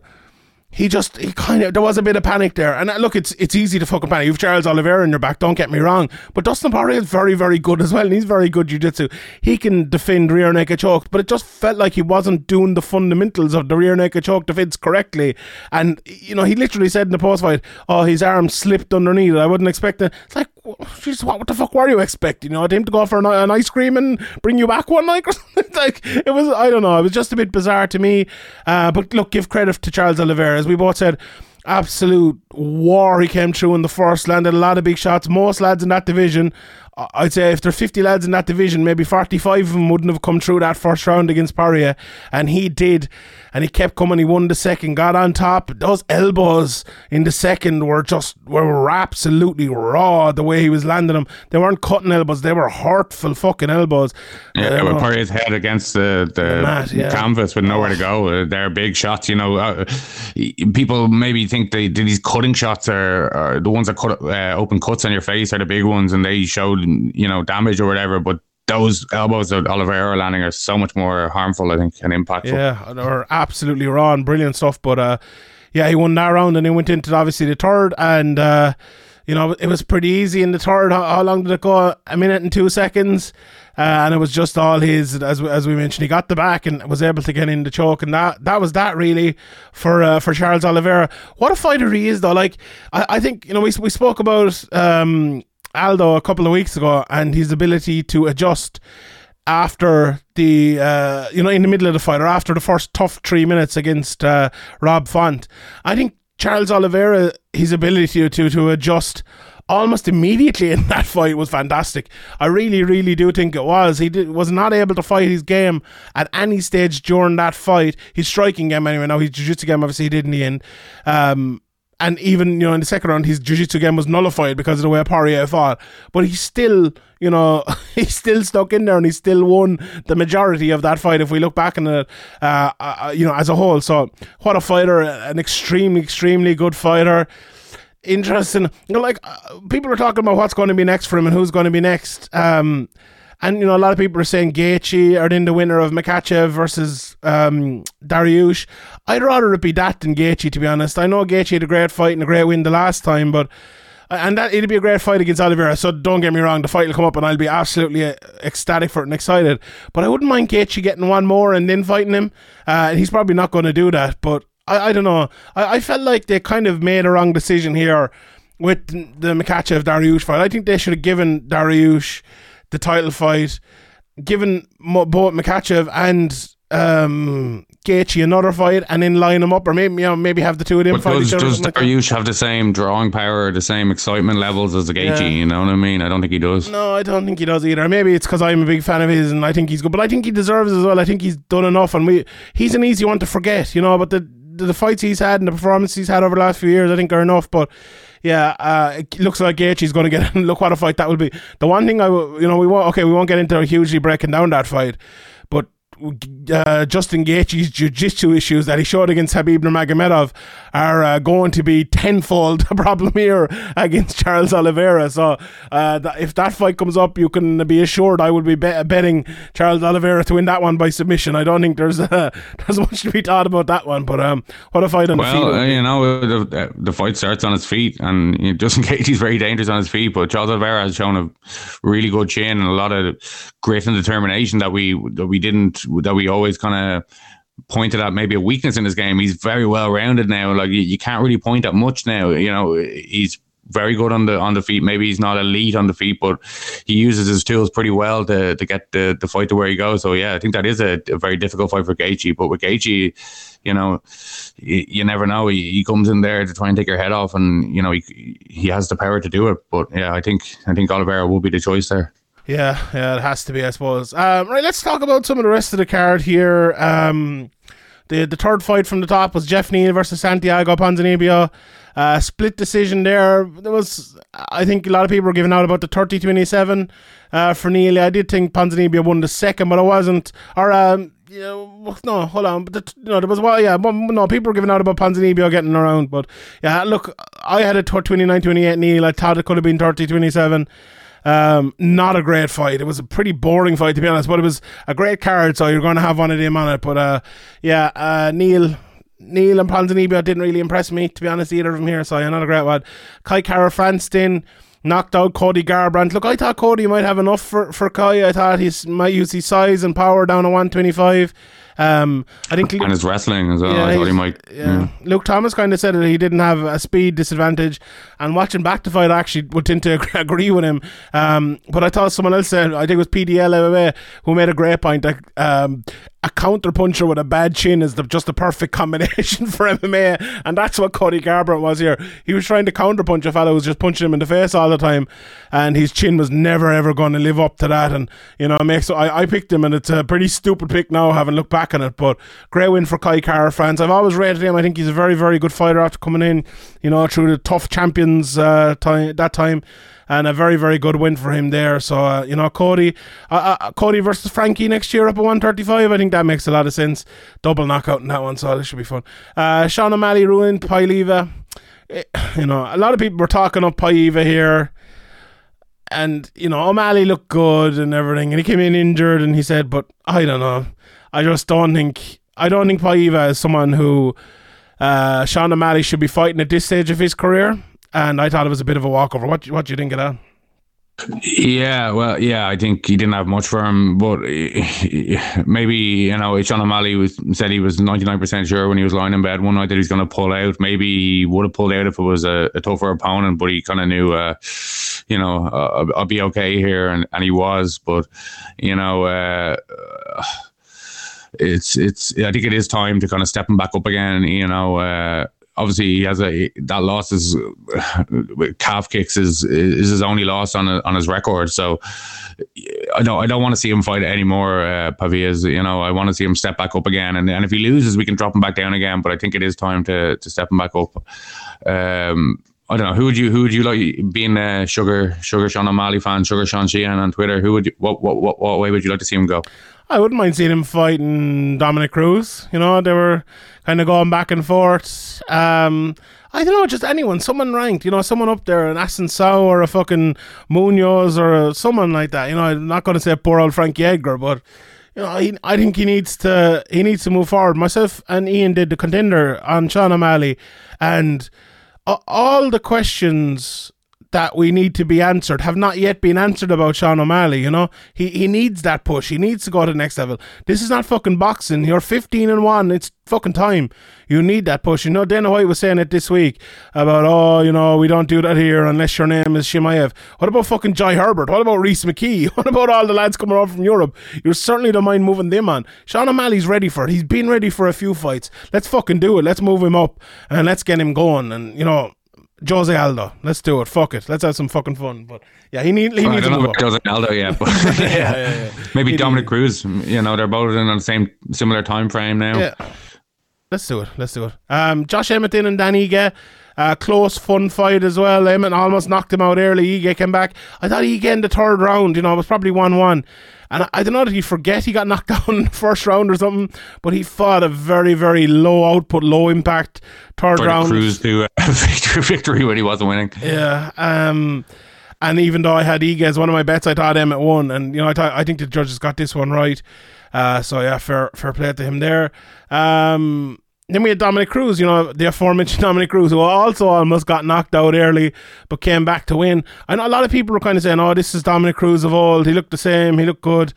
he just he kind of there was a bit of panic there. And uh, look, it's it's easy to fucking panic. You've Charles Oliveira in your back. Don't get me wrong, but Dustin Poirier is very very good as well, and he's very good jiu-jitsu. He can defend rear naked choke, but it just felt like he wasn't doing the fundamentals of the rear naked choke defense correctly. And you know, he literally said in the post fight, "Oh, his arm slipped underneath. I wouldn't expect it." It's like, Jesus, what, what the fuck were you expecting? You know, him to go for an, an ice cream and bring you back one night or something? like it was. I don't know. It was just a bit bizarre to me. Uh, but look, give credit to Charles Oliveira, as we both said absolute war he came through in the first, landed a lot of big shots. Most lads in that division, I'd say if there's 50 lads in that division, maybe 45 of them wouldn't have come through that first round against Poirier. And he did. And he kept coming. He won the second, got on top. Those elbows in the second were just, were absolutely raw the way he was landing them. They weren't cutting elbows, they were hurtful fucking elbows. Yeah, with Poirier's head against the, the mat, yeah. canvas with nowhere to go. Uh, they're big shots, you know. Uh, people maybe think they these cutting shots are, are the ones that cut uh, open cuts on your face are the big ones, and they showed you know damage or whatever. But those elbows that Oliveira landing are so much more harmful, I think, and impactful. Yeah, were absolutely raw and brilliant stuff. But uh, yeah, he won that round and he went into obviously the third, and uh, you know it was pretty easy in the third. How, how long did it go? A minute and two seconds, uh, and it was just all his. As as we mentioned, he got the back and was able to get in the choke, and that that was that really for uh, for Charles Oliveira. What a fighter he is, though. Like I, I think you know we we spoke about. Um, Aldo a couple of weeks ago and his ability to adjust after the uh, you know in the middle of the fight or after the first tough three minutes against uh, Rob Font. I think Charles Oliveira his ability to to, adjust almost immediately in that fight was fantastic. I really, really do think it was. He did, was not able to fight his game at any stage during that fight. His striking game, anyway. Now his jiu-jitsu game, obviously, he did in the end. Um, and even you know in the second round, his jiu-jitsu game was nullified because of the way Poirier fought. But he still, you know, he's still stuck in there, and he still won the majority of that fight. If we look back on it, uh, uh, you know, as a whole. So what a fighter! An extremely, extremely good fighter interesting. You know, like uh, people are talking about what's going to be next for him and who's going to be next. Um, and you know, a lot of people are saying Gaethje are in the winner of Makhachev versus um, Dariush. I'd rather it be that than Gaethje, to be honest. I know Gaethje had a great fight and a great win the last time, but and that it'll be a great fight against Oliveira. So don't get me wrong, the fight will come up and I'll be absolutely uh, ecstatic for it and excited. But I wouldn't mind Gaethje getting one more and then fighting him. Uh, he's probably not going to do that, but I, I don't know. I, I felt like they kind of made a wrong decision here with the Makhachev Dariush fight. I think they should have given Dariush the title fight, given mo- both Makhachev and um, Gaethje another fight, and then line them up, or maybe you know maybe have the two of them But fight does, each other. does like. Dariush have the same drawing power, the same excitement levels as the Gaethje? Yeah. You know what I mean? I don't think he does. No, I don't think he does either. Maybe it's because I'm a big fan of his and I think he's good, but I think he deserves as well. I think he's done enough, and we he's an easy one to forget, you know. But the the, the fights he's had and the performances he's had over the last few years, I think are enough. But yeah, uh, it looks like Gaethje's going to get. look what a fight that will be. The one thing I, will- you know, we won't. Okay, we won't get into hugely breaking down that fight, but. Uh, Justin Gaethje's jiu-jitsu issues that he showed against Khabib Nurmagomedov are uh, going to be tenfold a problem here against Charles Oliveira. So uh, th- if that fight comes up, you can be assured I will be bet- betting Charles Oliveira to win that one by submission. I don't think there's uh, there's much to be thought about that one. But um, what a fight on the Well, uh, you know, the, the fight starts on his feet, and you know, Justin Gaethje's very dangerous on his feet. But Charles Oliveira has shown a really good chin and a lot of grit and determination that we that we didn't that we always kind of pointed at maybe a weakness in his game. He's very well rounded now. Like you, you can't really point at much now. You know, he's very good on the on the feet. Maybe he's not elite on the feet, but he uses his tools pretty well to to get the, the fight to where he goes. So yeah, I think that is a, a very difficult fight for Gaethje. But with Gaethje, you know, you, you never know. He, he comes in there to try and take your head off, and you know he he has the power to do it. But yeah, I think I think Oliveira will be the choice there. Yeah, yeah, it has to be, I suppose. Um, right, let's talk about some of the rest of the card here. Um, the the third fight from the top was Jeff Neal versus Santiago Ponzinibbio. Uh, split decision there. There was, I think, a lot of people were giving out about the 30 27 uh, for Neal. I did think Ponzinibbio won the second, but I wasn't. Or, um, no, hold on. But the, no, there was well, yeah, no, people were giving out about Ponzinibbio getting around. But yeah, look, I had it 29 28 Neal. I thought it could have been 30 27. Um, not a great fight. It was a pretty boring fight to be honest, but it was a great card, so you're going to have one of them on it. But uh, yeah, uh, Neil Neil and Ponzinibbio didn't really impress me, to be honest, either of them here, so yeah, not a great one. Kai Kara Franston knocked out Cody Garbrandt. Look, I thought Cody might have enough for, for Kai. I thought he might use his size and power down to 125. Um, I think And his wrestling as well. Yeah, I thought he might. yeah. Luke Thomas kind of said that he didn't have a speed disadvantage, and watching back the fight, I actually would tend to agree with him. Um, but I thought someone else said, I think it was PDL MMA, who made a great point that um, a counter puncher with a bad chin is the, just the perfect combination for MMA, and that's what Cody Garbrandt was here. He was trying to counter punch a fellow who was just punching him in the face all the time, and his chin was never ever going to live up to that. And you know, it makes I, I picked him, and it's a pretty stupid pick now, having looked back on it. But great win for Kai Kara-France. I've always rated him. I think he's a very very good fighter after coming in, you know, through the tough champions uh, time that time. And a very, very good win for him there. So, uh, you know, Cody, uh, uh, Cody versus Frankie next year up at 135. I think that makes a lot of sense. Double knockout in that one, so this should be fun. Uh, Sean O'Malley ruined Paiva. Eh, You know, a lot of people were talking up Paiva here and you know O'Malley looked good and everything, and he came in injured, and he said, "But I don't know, I just don't think I don't think Paiva is someone who uh, Sean O'Malley should be fighting at this stage of his career." And I thought it was a bit of a walkover. What what do you think of that? Yeah, well, yeah, I think he didn't have much for him, but maybe you know, Sean O'Malley was said he was ninety nine percent sure when he was lying in bed one night that he's going to pull out. Maybe he would have pulled out if it was a, a tougher opponent, but he kind of knew, uh, you know, uh, I'll be okay here, and, and he was. But you know, uh, it's it's. I think it is time to kind of step him back up again. You know. Uh, Obviously, he has a that loss is calf kicks is is his only loss on a, on his record. So I don't I don't want to see him fight anymore. Uh, Paivas, you know, I want to see him step back up again. And and if he loses, we can drop him back down again. But I think it is time to to step him back up. Um, I don't know who would you who would you like being a sugar sugar Sean O'Malley fan, sugar Sean Sheehan on Twitter. Who would you, what what what what way would you like to see him go? I wouldn't mind seeing him fighting Dominick Cruz. You know, they were kind of going back and forth. Um, I don't know, just anyone, someone ranked, you know, someone up there, an Assunção or a fucking Munhoz or a, someone like that. You know, I'm not going to say poor old Frankie Edgar, but you know, he, I think he needs to he needs to move forward. Myself and Ian did the contender on Sean O'Malley, and all the questions that we need to be answered have not yet been answered about Sean O'Malley. You know, he he needs that push. He needs to go to the next level. This is not fucking boxing. You're 15 and one. It's fucking time. You need that push. You know, Dana White was saying it this week about oh, you know, we don't do that here unless your name is Chimaev. What about fucking Jai Herbert? What about Rhys McKee? What about all the lads coming over from Europe? You certainly don't mind moving them on. Sean O'Malley's ready for it. He's been ready for a few fights. Let's fucking do it. Let's move him up and let's get him going. And you know. Jose Aldo. Let's do it. Fuck it. Let's have some fucking fun. But yeah, he, need, he I needs to don't know about. Jose Aldo yet, but yeah, maybe Dominick Cruz. You know, they're both in on the same similar time frame now. Yeah. Let's do it. Let's do it. Um, Josh Emmett in and Dan Ige. Uh, close, fun fight as well. Emmett almost knocked him out early. Ige came back. I thought Ige in the third round, you know, it was probably 1 1. And I, I don't know, did he forget he got knocked down in the first round or something? But he fought a very, very low output, low impact third round. cruise to a victory, victory when he wasn't winning. Yeah. Um, and even though I had Ige as one of my bets, I thought Emmett won. And, you know, I thought, I think the judges got this one right. Uh, so, yeah, fair, fair play to him there. Um, then we had Dominick Cruz, you know, the aforementioned Dominick Cruz, who also almost got knocked out early, but came back to win. I know a lot of people were kind of saying, oh, this is Dominick Cruz of old. He looked the same. He looked good.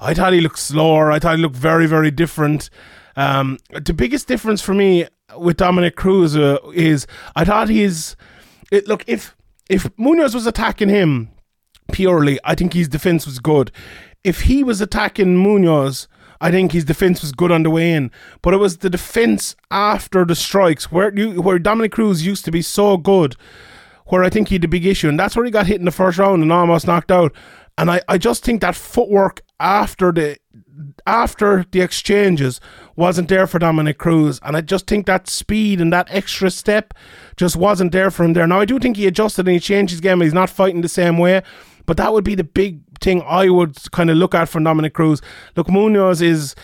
I thought he looked slower. I thought he looked very, very different. Um, the biggest difference for me with Dominick Cruz uh, is I thought he's. It, look, if if Munhoz was attacking him purely, I think his defense was good. If he was attacking Munhoz, I think his defense was good on the way in. But it was the defense after the strikes where you where Dominick Cruz used to be so good, where I think he had a big issue, and that's where he got hit in the first round and almost knocked out. And I, I just think that footwork after the after the exchanges wasn't there for Dominick Cruz, and I just think that speed and that extra step just wasn't there for him there. Now I do think he adjusted and he changed his game. He's not fighting the same way, but that would be the big thing I would kind of look at for Dominick Cruz. Look, Munhoz is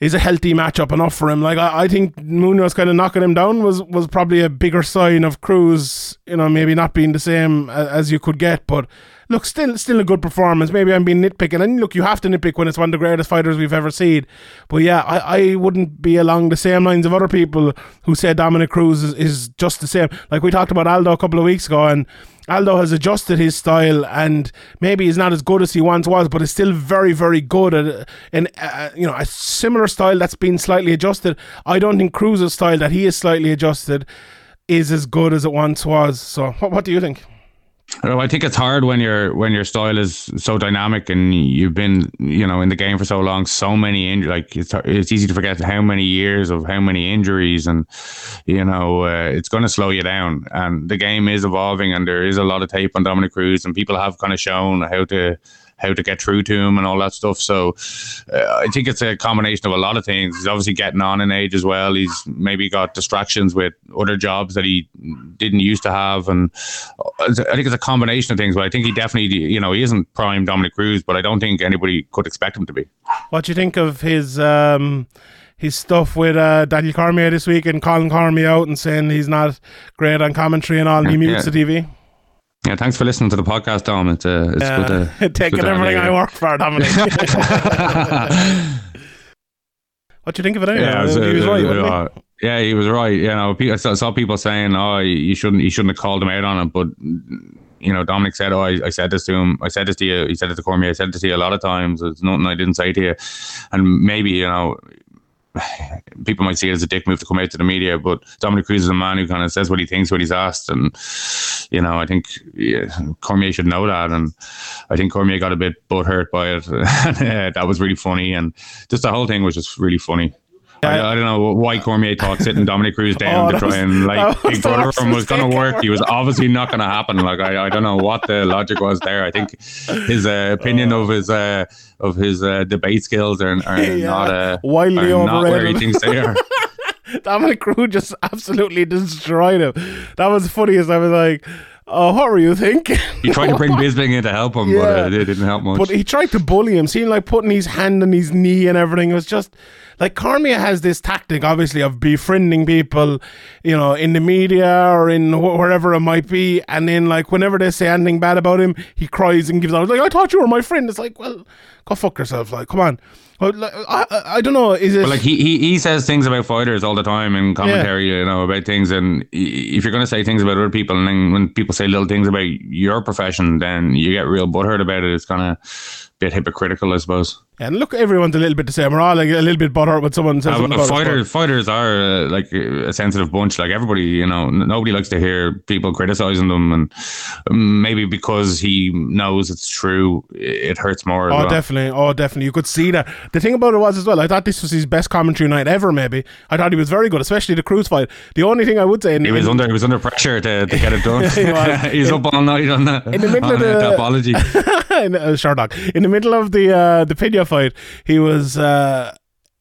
is a healthy matchup enough for him. Like I, I think Munhoz kind of knocking him down was was probably a bigger sign of Cruz, you know, maybe not being the same a- as you could get. But look, still still a good performance. Maybe I'm being nitpicking, and look, you have to nitpick when it's one of the greatest fighters we've ever seen. But yeah, I, I wouldn't be along the same lines of other people who say Dominick Cruz is, is just the same. Like we talked about Aldo a couple of weeks ago, and Aldo has adjusted his style, and maybe he's not as good as he once was, but is still very, very good at in uh, you know a similar style that's been slightly adjusted. I don't think Cruz's style that he is slightly adjusted is as good as it once was. So, what, what do you think? I think it's hard when your when your style is so dynamic and you've been you know in the game for so long, so many injuries. Like it's it's easy to forget how many years of how many injuries, and you know uh, it's going to slow you down. And the game is evolving, and there is a lot of tape on Dominick Cruz, and people have kind of shown how to how to get through to him and all that stuff. So uh, I think it's a combination of a lot of things. He's obviously getting on in age as well. He's maybe got distractions with other jobs that he didn't used to have, and I think it's a combination of things. But I think he definitely, you know, he isn't prime Dominick Cruz, but I don't think anybody could expect him to be. What do you think of his? Um his stuff with uh, Daniel Cormier this week and calling Cormier out and saying he's not great on commentary and all, and he mutes Yeah. the TV. Yeah, thanks for listening to the podcast, Dom. It's, uh, it's good to it's Taking good to have everything I work for, Dominick. what do you think of it anyway? Yeah, was, he was uh, right, wasn't he? uh, yeah, he was right. You know, I saw, saw people saying, "Oh, you shouldn't, you shouldn't have called him out on it." But you know, Dominick said, "Oh, I, I said this to him. I said this to you. He said it to Cormier. I said this to you a lot of times. It's nothing I didn't say to you." And maybe you know, people might see it as a dick move to come out to the media, but Dominick Cruz is a man who kind of says what he thinks when he's asked, and you know, I think yeah, Cormier should know that, and I think Cormier got a bit butthurt by it. uh, that was really funny, and just the whole thing was just really funny. I, I don't know why Cormier thought sitting Dominick Cruz down Oh, to try and like Big the Brother him was going to work. He was obviously not going to happen. Like I, I don't know what the logic was there. I think his uh, opinion of his uh, of his uh, debate skills are, are Yeah, not uh, wildly are not where he thinks they are. Dominick Cruz just absolutely destroyed him. That was the funniest. I was like, oh, what were you thinking? He tried to bring Bisping in to help him, but uh, it didn't help much. But he tried to bully him, seemed like putting his hand on his knee and everything. It was just like Cormier has this tactic, obviously, of befriending people, you know, in the media or in wh- wherever it might be. And then, like, whenever they say anything bad about him, he cries and gives out, like, I thought you were my friend. It's like, well, go fuck yourself. Like, come on. Well, like, I, I, don't know. Is it. But like he, he he says things about fighters all the time in commentary, you know, about things. And if you're going to say things about other people, and then when people say little things about your profession, then you get real butthurt about it. It's kind of bit hypocritical, I suppose. and look, everyone's a little bit the same. We're all like, a little bit butthurt when someone says Uh, something but about fighters, fighters are uh, like a sensitive bunch. Like everybody, you know, n- nobody likes to hear people criticizing them, and maybe because he knows it's true, it hurts more. Oh, well. definitely. Oh, definitely. You could see that. The thing about it was as well, I thought this was his best commentary night ever, maybe. I thought he was very good, especially the Cruz fight. The only thing I would say. In, He was in- under he was under pressure to, to get it done. He was. He's up all night on the in the middle of the- apology. in, uh, Sherlock. In the middle of the uh, the Pena fight, he was. Uh,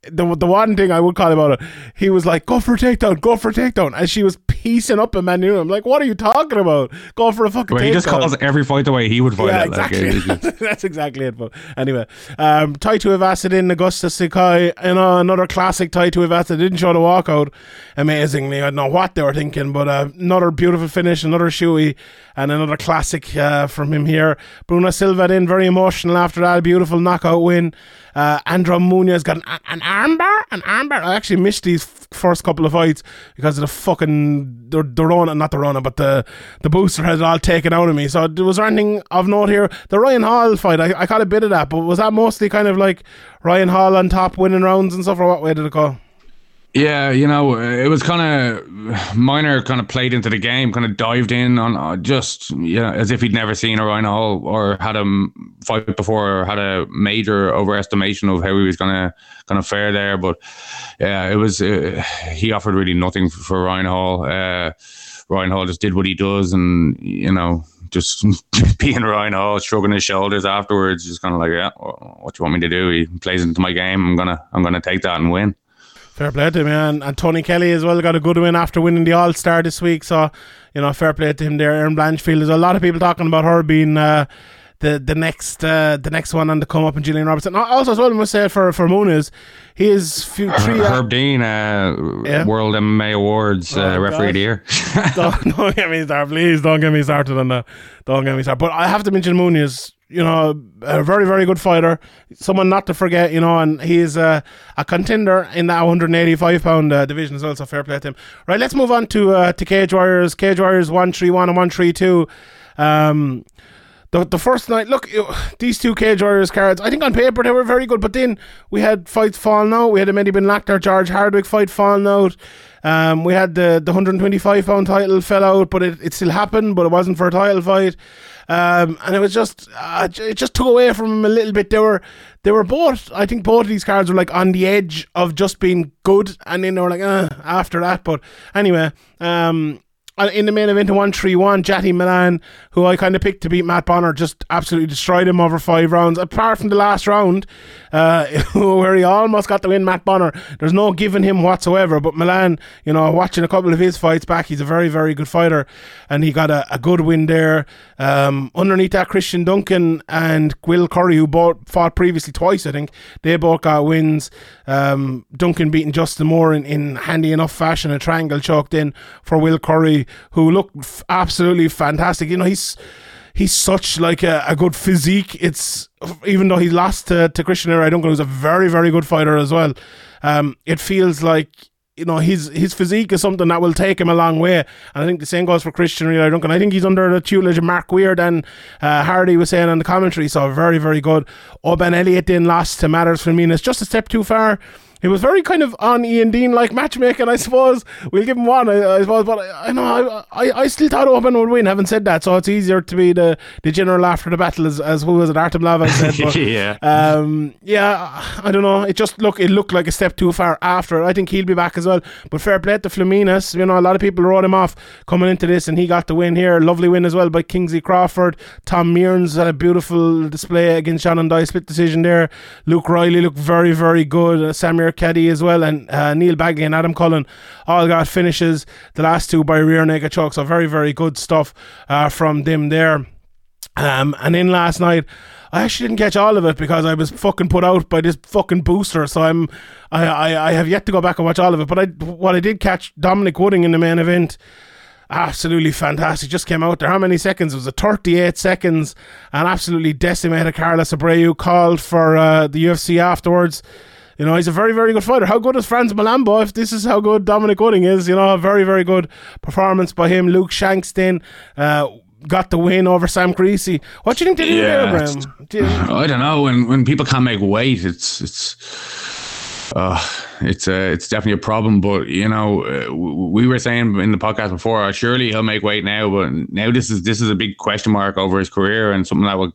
the, the one thing I would call about it, he was like, go for a takedown, go for a takedown. And she was piecing up a man. I'm like, what are you talking about? Go for a fucking Well, takedown. he just calls every fight the way he would fight Yeah, it. Exactly. just- That's exactly it. But anyway, um, Taito Ivasadin, Augusto Sakai, you know, another classic Tai Tuivasa didn't show the walkout amazingly. I don't know what they were thinking, but uh, another beautiful finish, another shoey, and another classic uh, from him here. Bruno Silva then very emotional after that beautiful knockout win. Uh, Andre Muniz got an, an armbar, an armbar. I actually missed these f- first couple of fights because of the fucking the, the Rona, not the Rona, but the the booster had it all taken out of me. So was there anything of note here? The Ryan Hall fight, I, I caught a bit of that, but was that mostly kind of like Ryan Hall on top, winning rounds and stuff, or what way did it go? Yeah, you know, it was kind of Minner, kind of played into the game, kind of dived in on uh, just you know as if he'd never seen a Ryan Hall or had a m- fight before, or had a major overestimation of how he was gonna gonna fare there. But yeah, it was uh, he offered really nothing for, for Ryan Hall. Uh, Ryan Hall just did what he does, and you know. Just being Ryan Hall, shrugging his shoulders afterwards, just kind of like, yeah, what do you want me to do? He plays into my game. I'm gonna, I'm gonna take that and win. Fair play to him, man. And Tony Kelly as well got a good win after winning the All Star this week. So, you know, fair play to him there. Erin Blanchfield. There's a lot of people talking about her being uh, the the next uh, the next one on the come up and Gillian Robertson. Also, as well, I must say for for Muniz, he is few, three. uh, Herb Dean, uh, Yeah. World MMA Awards uh, Oh, referee of the year. don't, don't get me started, please. Don't get me started on that. Don't get me started. But I have to mention Muniz. You know, a very, very good fighter. Someone not to forget. You know, and he is a, a contender in that 185 pound uh, division as well. So fair play to him. Right, let's move on to uh, to Cage Warriors. Cage Warriors one three one and one three two. Um, the, the first night, look, these two Cage Warriors cards, I think on paper they were very good, but then we had fights falling out. We had a Mehdi Ben Lakhtar, George Hardwick fight falling out. Um, we had the, the 125 pound title fell out, but it, it still happened, but it wasn't for a title fight. Um, and it was just, uh, it just took away from him a little bit. They were, they were both, I think both of these cards were like on the edge of just being good, and then they were like, uh, after that. But anyway, um, in the main event, in 131, Jati Milan, who I kind of picked to beat Matt Bonner, just absolutely destroyed him over five rounds. Apart from the last round, uh, where he almost got the win, Matt Bonner, there's no giving him whatsoever. But Milan, you know, watching a couple of his fights back, he's a very, very good fighter, and he got a, a good win there. Um, underneath that, Christian Duncan and Will Curry, who fought previously twice, I think, they both got wins. Um, Duncan beating Justin Moore in, in handy enough fashion, a triangle choked in for Will Curry, who looked f- absolutely fantastic. You know, he's he's such like a, a good physique. It's even though he lost to, to Christian Duncan, who's a very very good fighter as well. Um, it feels like you know his his physique is something that will take him a long way, and I think the same goes for Christian Duncan. I think he's under the tutelage of Mark Weird and uh, Hardy was saying on the commentary, so very very good. Oh Ben Elliott then lost to Matters for me, it's just a step too far. He was very kind of on Ian Dean like matchmaking, I suppose. We'll give him one, I, I suppose, but I, I know I, I, still thought Open would win. Having said that, so it's easier to be the, the general after the battle, as, as who was it, Artem Lobov said. But, yeah. um, yeah, I don't know. It just look it looked like a step too far after. I think he'll be back as well. But fair play to Flaminas. You know, a lot of people wrote him off coming into this, and he got the win here. Lovely win as well by Kingsley Crawford. Tom Mearns had a beautiful display against Shannon Dye split decision there. Luke Riley looked very very good. Uh, Samir Keddy as well, and uh, Neil Bagley and Adam Cullen all got finishes. The last two by rear naked choke. So very very good stuff uh, from them there. Um, and then last night, I actually didn't catch all of it because I was fucking put out by this fucking booster. So I'm, I, I, I have yet to go back and watch all of it. But I, what I did catch Dominic Wooding in the main event, absolutely fantastic. Just came out there. How many seconds? It was a 38 seconds and absolutely decimated Carlos Abreu. Called for uh, the UFC afterwards. You know, he's a very, very good fighter. How good is Franz Malambo? If this is how good Dominic Wooding is, you know, a very, very good performance by him. Luke Shankston uh, got the win over Sam Creasy. What do you think they did Yeah, there, Graham? Do you- I don't know. When when people can't make weight, it's it's uh, it's uh, it's definitely a problem. But you know, uh, we were saying in the podcast before, uh, surely he'll make weight now. But now this is this is a big question mark over his career and something that will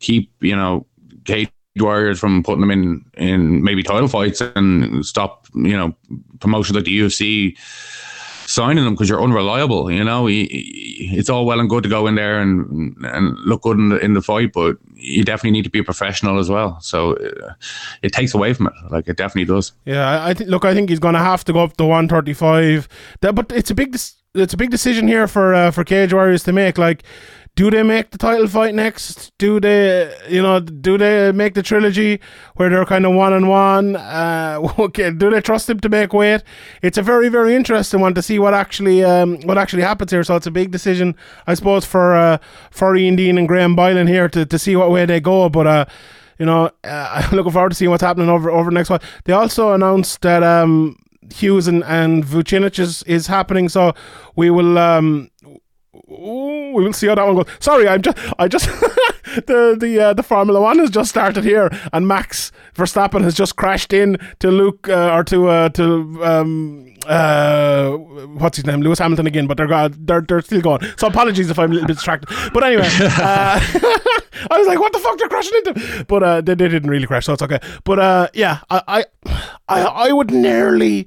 keep you know Cage Warriors from putting them in in maybe title fights and stop you know promotions like the UFC signing them because you're unreliable. You know, it's all well and good to go in there and and look good in the in the fight, but you definitely need to be a professional as well. So uh, it takes away from it. Like it definitely does. Yeah, I, think. Look, I think he's going to have to go up to one thirty five. But it's a big, it's a big decision here for uh, for Cage Warriors to make. Like, do they make the title fight next? Do they, you know, do they make the trilogy where they're kind of one on one? Uh, okay, do they trust him to make weight? It's a very, very interesting one to see what actually, um, what actually happens here. So it's a big decision, I suppose, for uh, for Ian Dean and Graham Boylan here to, to see what way they go. But uh, you know, uh, I'm looking forward to seeing what's happening over over next one. They also announced that um, Hughes and and Vucinic is, is happening, so we will um, ooh, we will see how that one goes. Sorry, I'm just I just the the uh, the Formula One has just started here, and Max Verstappen has just crashed in to Luke uh, or to uh, to um uh what's his name Lewis Hamilton again, but they're they're they're still going. So apologies if I'm a little bit distracted. But anyway, uh, I was like, what the fuck they're crashing into? But uh, they, they didn't really crash, so it's okay. But uh, yeah, I I I, I would nearly.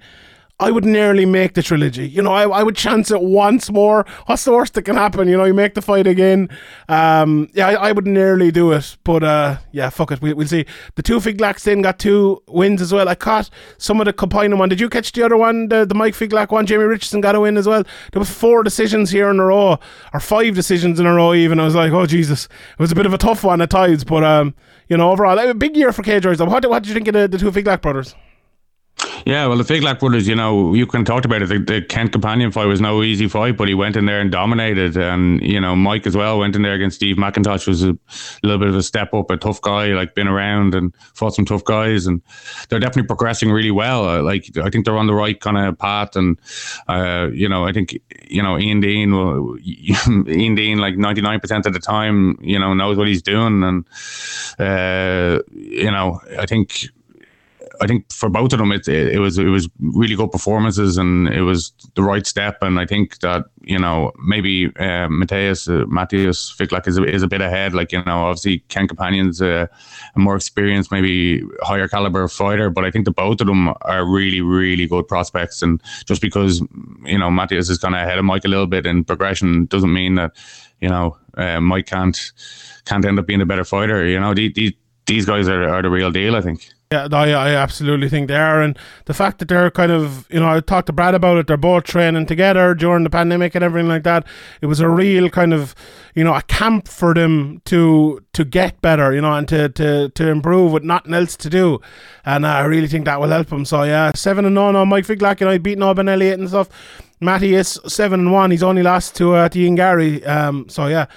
I would nearly make the trilogy. You know, I, I would chance it once more. What's the worst that can happen? You know, you make the fight again. Um, yeah, I, I would nearly do it, but uh, yeah, fuck it. We, we'll see. The two Figlaks then got two wins as well. I caught some of the Combined one. Did you catch the other one? The, the Mike Figlak one. Jamie Richardson got a win as well. There was four decisions here in a row, or five decisions in a row. Even I was like, oh Jesus, it was a bit of a tough one at times, but um, you know, overall, a big year for Cage Warriors. What, what did you think of the, the two Figlak brothers? Yeah, well, the Figlak brothers, you know, you can talk about it. The, the, Kent Companion fight was no easy fight, but he went in there and dominated. And, you know, Mike as well went in there against Steve McIntosh, was a little bit of a step up, a tough guy, like been around and fought some tough guys. And they're definitely progressing really well. Uh, like, I think they're on the right kind of path. And, uh, you know, I think, you know, Ian Dean, will, Ian Dean, like 99% of the time, you know, knows what he's doing. And, uh, you know, I think I think for both of them, it, it, it was it was really good performances, and it was the right step. And I think that you know maybe uh, Matthias uh, Matthias Figlak is a, is a bit ahead. Like you know, obviously Ken Companion's a, a more experienced, maybe higher caliber fighter, but I think the both of them are really really good prospects. And just because you know Matthias is kind of ahead of Mike a little bit in progression doesn't mean that you know uh, Mike can't can't end up being a better fighter. You know, these, these guys are, are the real deal. I think. Yeah, I, I absolutely think they are. And the fact that they're kind of, you know, I talked to Brad about it, they're both training together during the pandemic and everything like that. It was a real kind of, you know, a camp for them to to get better, you know, and to, to, to improve with nothing else to do. And I really think that will help them. So, yeah, 7 and 0 on Mike Figlak, you know, beating Oban Elliott and stuff. Matty is seven and one. He's only lost to uh, to Ian Garry. Um, so yeah,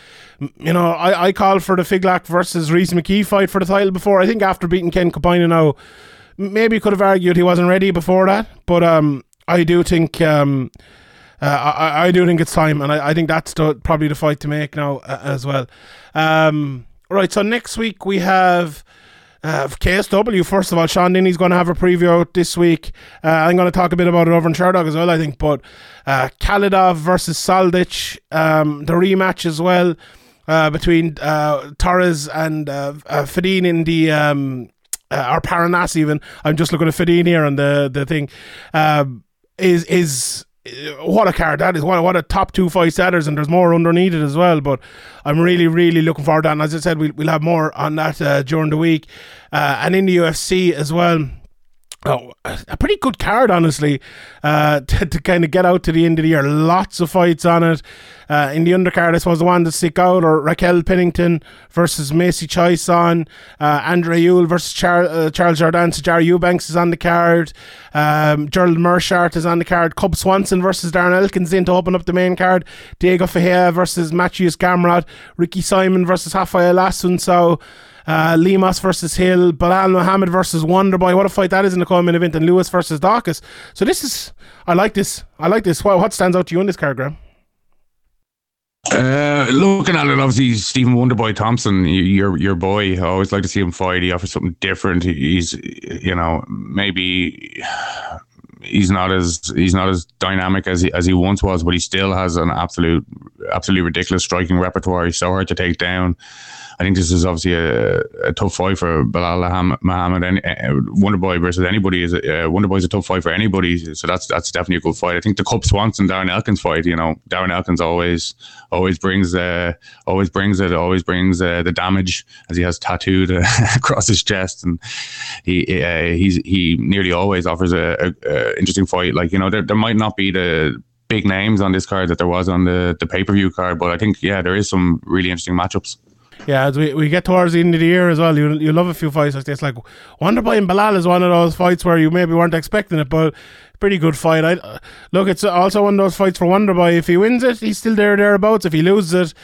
you know, I, I called for the Figlak versus Rhys McKee fight for the title before. I think after beating Ken Campagna now, maybe could have argued he wasn't ready before that. But um, I do think um, uh, I, I do think it's time, and I, I think that's the, probably the fight to make now uh, as well. Um, right. So next week we have. Uh, KSW, first of all, Sean Denny's going to have a preview out this week. Uh, I'm going to talk a bit about it over in Sherdog as well, I think. But uh, Khalidov versus Soldic, um, the rematch as well uh, between uh, Torres and uh, uh, in the. Um, uh, or Paranas even. I'm just looking at Fedin here on the the thing. Um, is is what a card that is. What, what a top two fight setters, and there's more underneath it as well. But I'm really, really looking forward to that. And as I said, we'll, we'll have more on that uh, during the week. Uh, and in the UFC as well. Oh, a pretty good card, honestly, uh, to, to kind of get out to the end of the year. Lots of fights on it. Uh, in the undercard, I suppose the one to stick out or Raquel Pennington versus Macy Chiasson, uh, Andre Ewell versus Char- uh, Charles Jordan. Sijara Eubanks is on the card. Um, Gerald Meerschaert is on the card. Cub Swanson versus Darren Elkins in to open up the main card. Diego Ferreira versus Mateusz Gamrot. Ricky Simon versus Rafael Assunção. Uh, versus Hill, Belal Muhammad versus Wonderboy. What a fight that is in the co-main event, and Lewis versus Daukaus. So this is, I like this. I like this. What, what stands out to you in this card, Graham? Uh, looking at it, obviously Stephen Wonderboy Thompson, your your boy. I always like to see him fight. He offers something different. He's, you know, maybe he's not as he's not as dynamic as he as he once was, but he still has an absolute absolutely ridiculous striking repertoire. He's so hard to take down. I think this is obviously a, a tough fight for Belal Muhammad. And uh, Wonderboy versus anybody is a, uh, is a tough fight for anybody. So that's that's definitely a good fight. I think the Cub Swanson Darren Elkins fight. You know, Darren Elkins always always brings uh, always brings it, always brings uh, the damage as he has tattooed uh, across his chest, and he uh, he nearly always offers a, a, a interesting fight. Like you know, there there might not be the big names on this card that there was on the the pay per view card, but I think yeah, there is some really interesting matchups yeah, as we, we get towards the end of the year as well, you you love a few fights like this. Like Wonderboy and Belal is one of those fights where you maybe weren't expecting it, but pretty good fight. I look, it's also one of those fights for Wonderboy. If he wins it, he's still there thereabouts. If he loses it,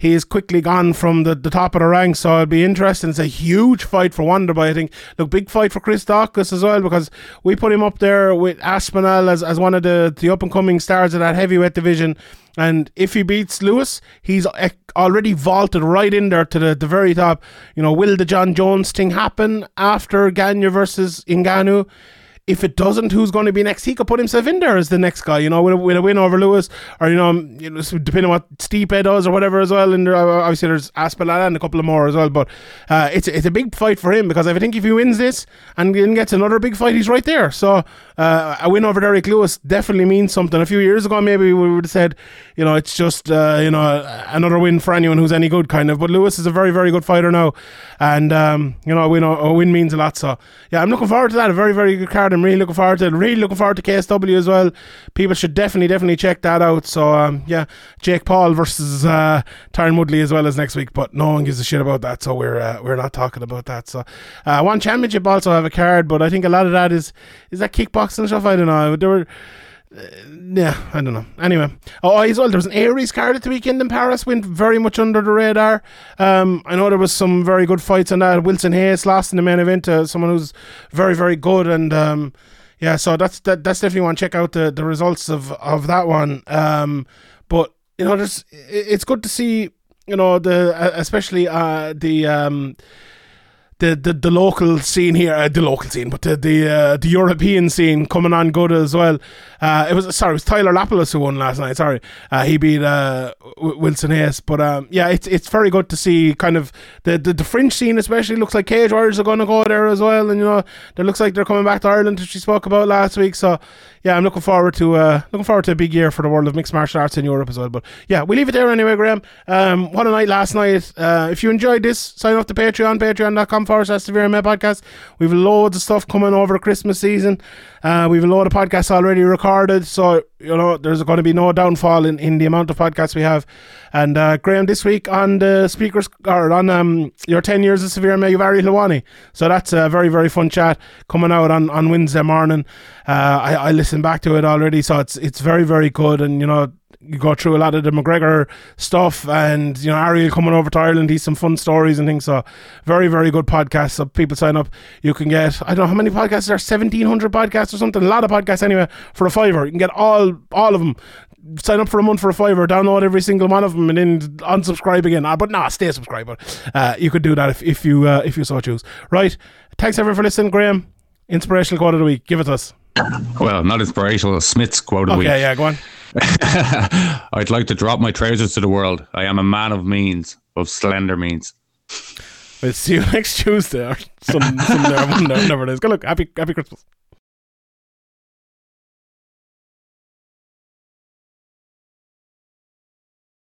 he is quickly gone from the, the top of the ranks. So it'll be interesting. It's a huge fight for Wonderboy. I think. Look, big fight for Chris Daukaus as well because we put him up there with Aspinall as, as one of the, the up and coming stars of that heavyweight division. And if he beats Lewis, he's eh, already vaulted right in there to the, the very top. You know, will the Jon Jones thing happen after Gane versus Ngannou? If it doesn't, who's going to be next? He could put himself in there as the next guy, you know, with a, with a win over Lewis, or you know, you know, depending on what Stipe does or whatever as well. And there, obviously there's Aspinall and a couple of more as well. But uh, it's it's a big fight for him because I think if he wins this and then gets another big fight, he's right there. So uh, a win over Derrick Lewis definitely means something. A few years ago, maybe we would have said, you know, it's just uh, you know another win for anyone who's any good, kind of. But Lewis is a very very good fighter now, and um, you know, a win a win means a lot. So yeah, I'm looking forward to that. A very very good card. I'm really looking forward to it. Really looking forward to KSW as well. People should definitely definitely check that out. So um, yeah, Jake Paul versus uh, Tyron Woodley as well as next week. But no one gives a shit about that, so we're uh, we're not talking about that. So uh, one championship also have a card, but I think a lot of that is is that kickboxing stuff. I don't know. There were. Uh, yeah, I don't know. Anyway, oh, as well, there was an Ares card at the weekend in Paris, went very much under the radar. Um, I know there was some very good fights on that. Wilson Reis lost in the main event to someone who's very, very good, and um, yeah, so that's that, that's definitely one. Check out the, the results of of that one. Um, but you know, there's it's good to see you know the especially uh, the um, the, the, the local scene here, uh, the local scene, but the the, uh, the European scene coming on good as well. Uh, it was sorry, it was Taylor Lapilus who won last night. Sorry, uh, he beat uh, Wilson Reis, but um, yeah, it's it's very good to see kind of the, the, the French scene, especially looks like Cage Warriors are going to go there as well, and you know, it looks like they're coming back to Ireland, which we spoke about last week. So yeah, I'm looking forward to uh, looking forward to a big year for the world of mixed martial arts in Europe as well. But yeah, we leave it there anyway, Graham. Um, what a night last night. if you enjoyed this, sign up to Patreon, patreon.com forward slash Severe MMA podcast. We've loads of stuff coming over Christmas season. Uh, we've a load of podcasts already recorded, so you know there's going to be no downfall in, in the amount of podcasts we have. And uh, Graham, this week on the speakers or on um, your ten years of Severe MMA, you've Ari Helwani. So that's a very very fun chat coming out on, on Wednesday morning. Uh, I, I listened back to it already, so it's it's very very good, and you know you go through a lot of the McGregor stuff and you know Ariel coming over to Ireland he's some fun stories and things. So very very good podcast. So people sign up. You can get I don't know how many podcasts there are 1700 podcasts or something. A lot of podcasts anyway for a fiver. You can get all all of them sign up for a month for a fiver. Download every single one of them and then unsubscribe again. Uh, but nah stay subscribed but uh, you could do that if, if you uh, if you so choose. Right. Thanks everyone for listening. Graham inspirational quote of the week. Give it to us well not inspirational Smith's quote of okay, the week okay yeah go on I'd like to drop my trousers to the world. I am a man of means, of slender means. We'll see you next Tuesday or some, some whatever it is. Good luck. Happy, happy Christmas.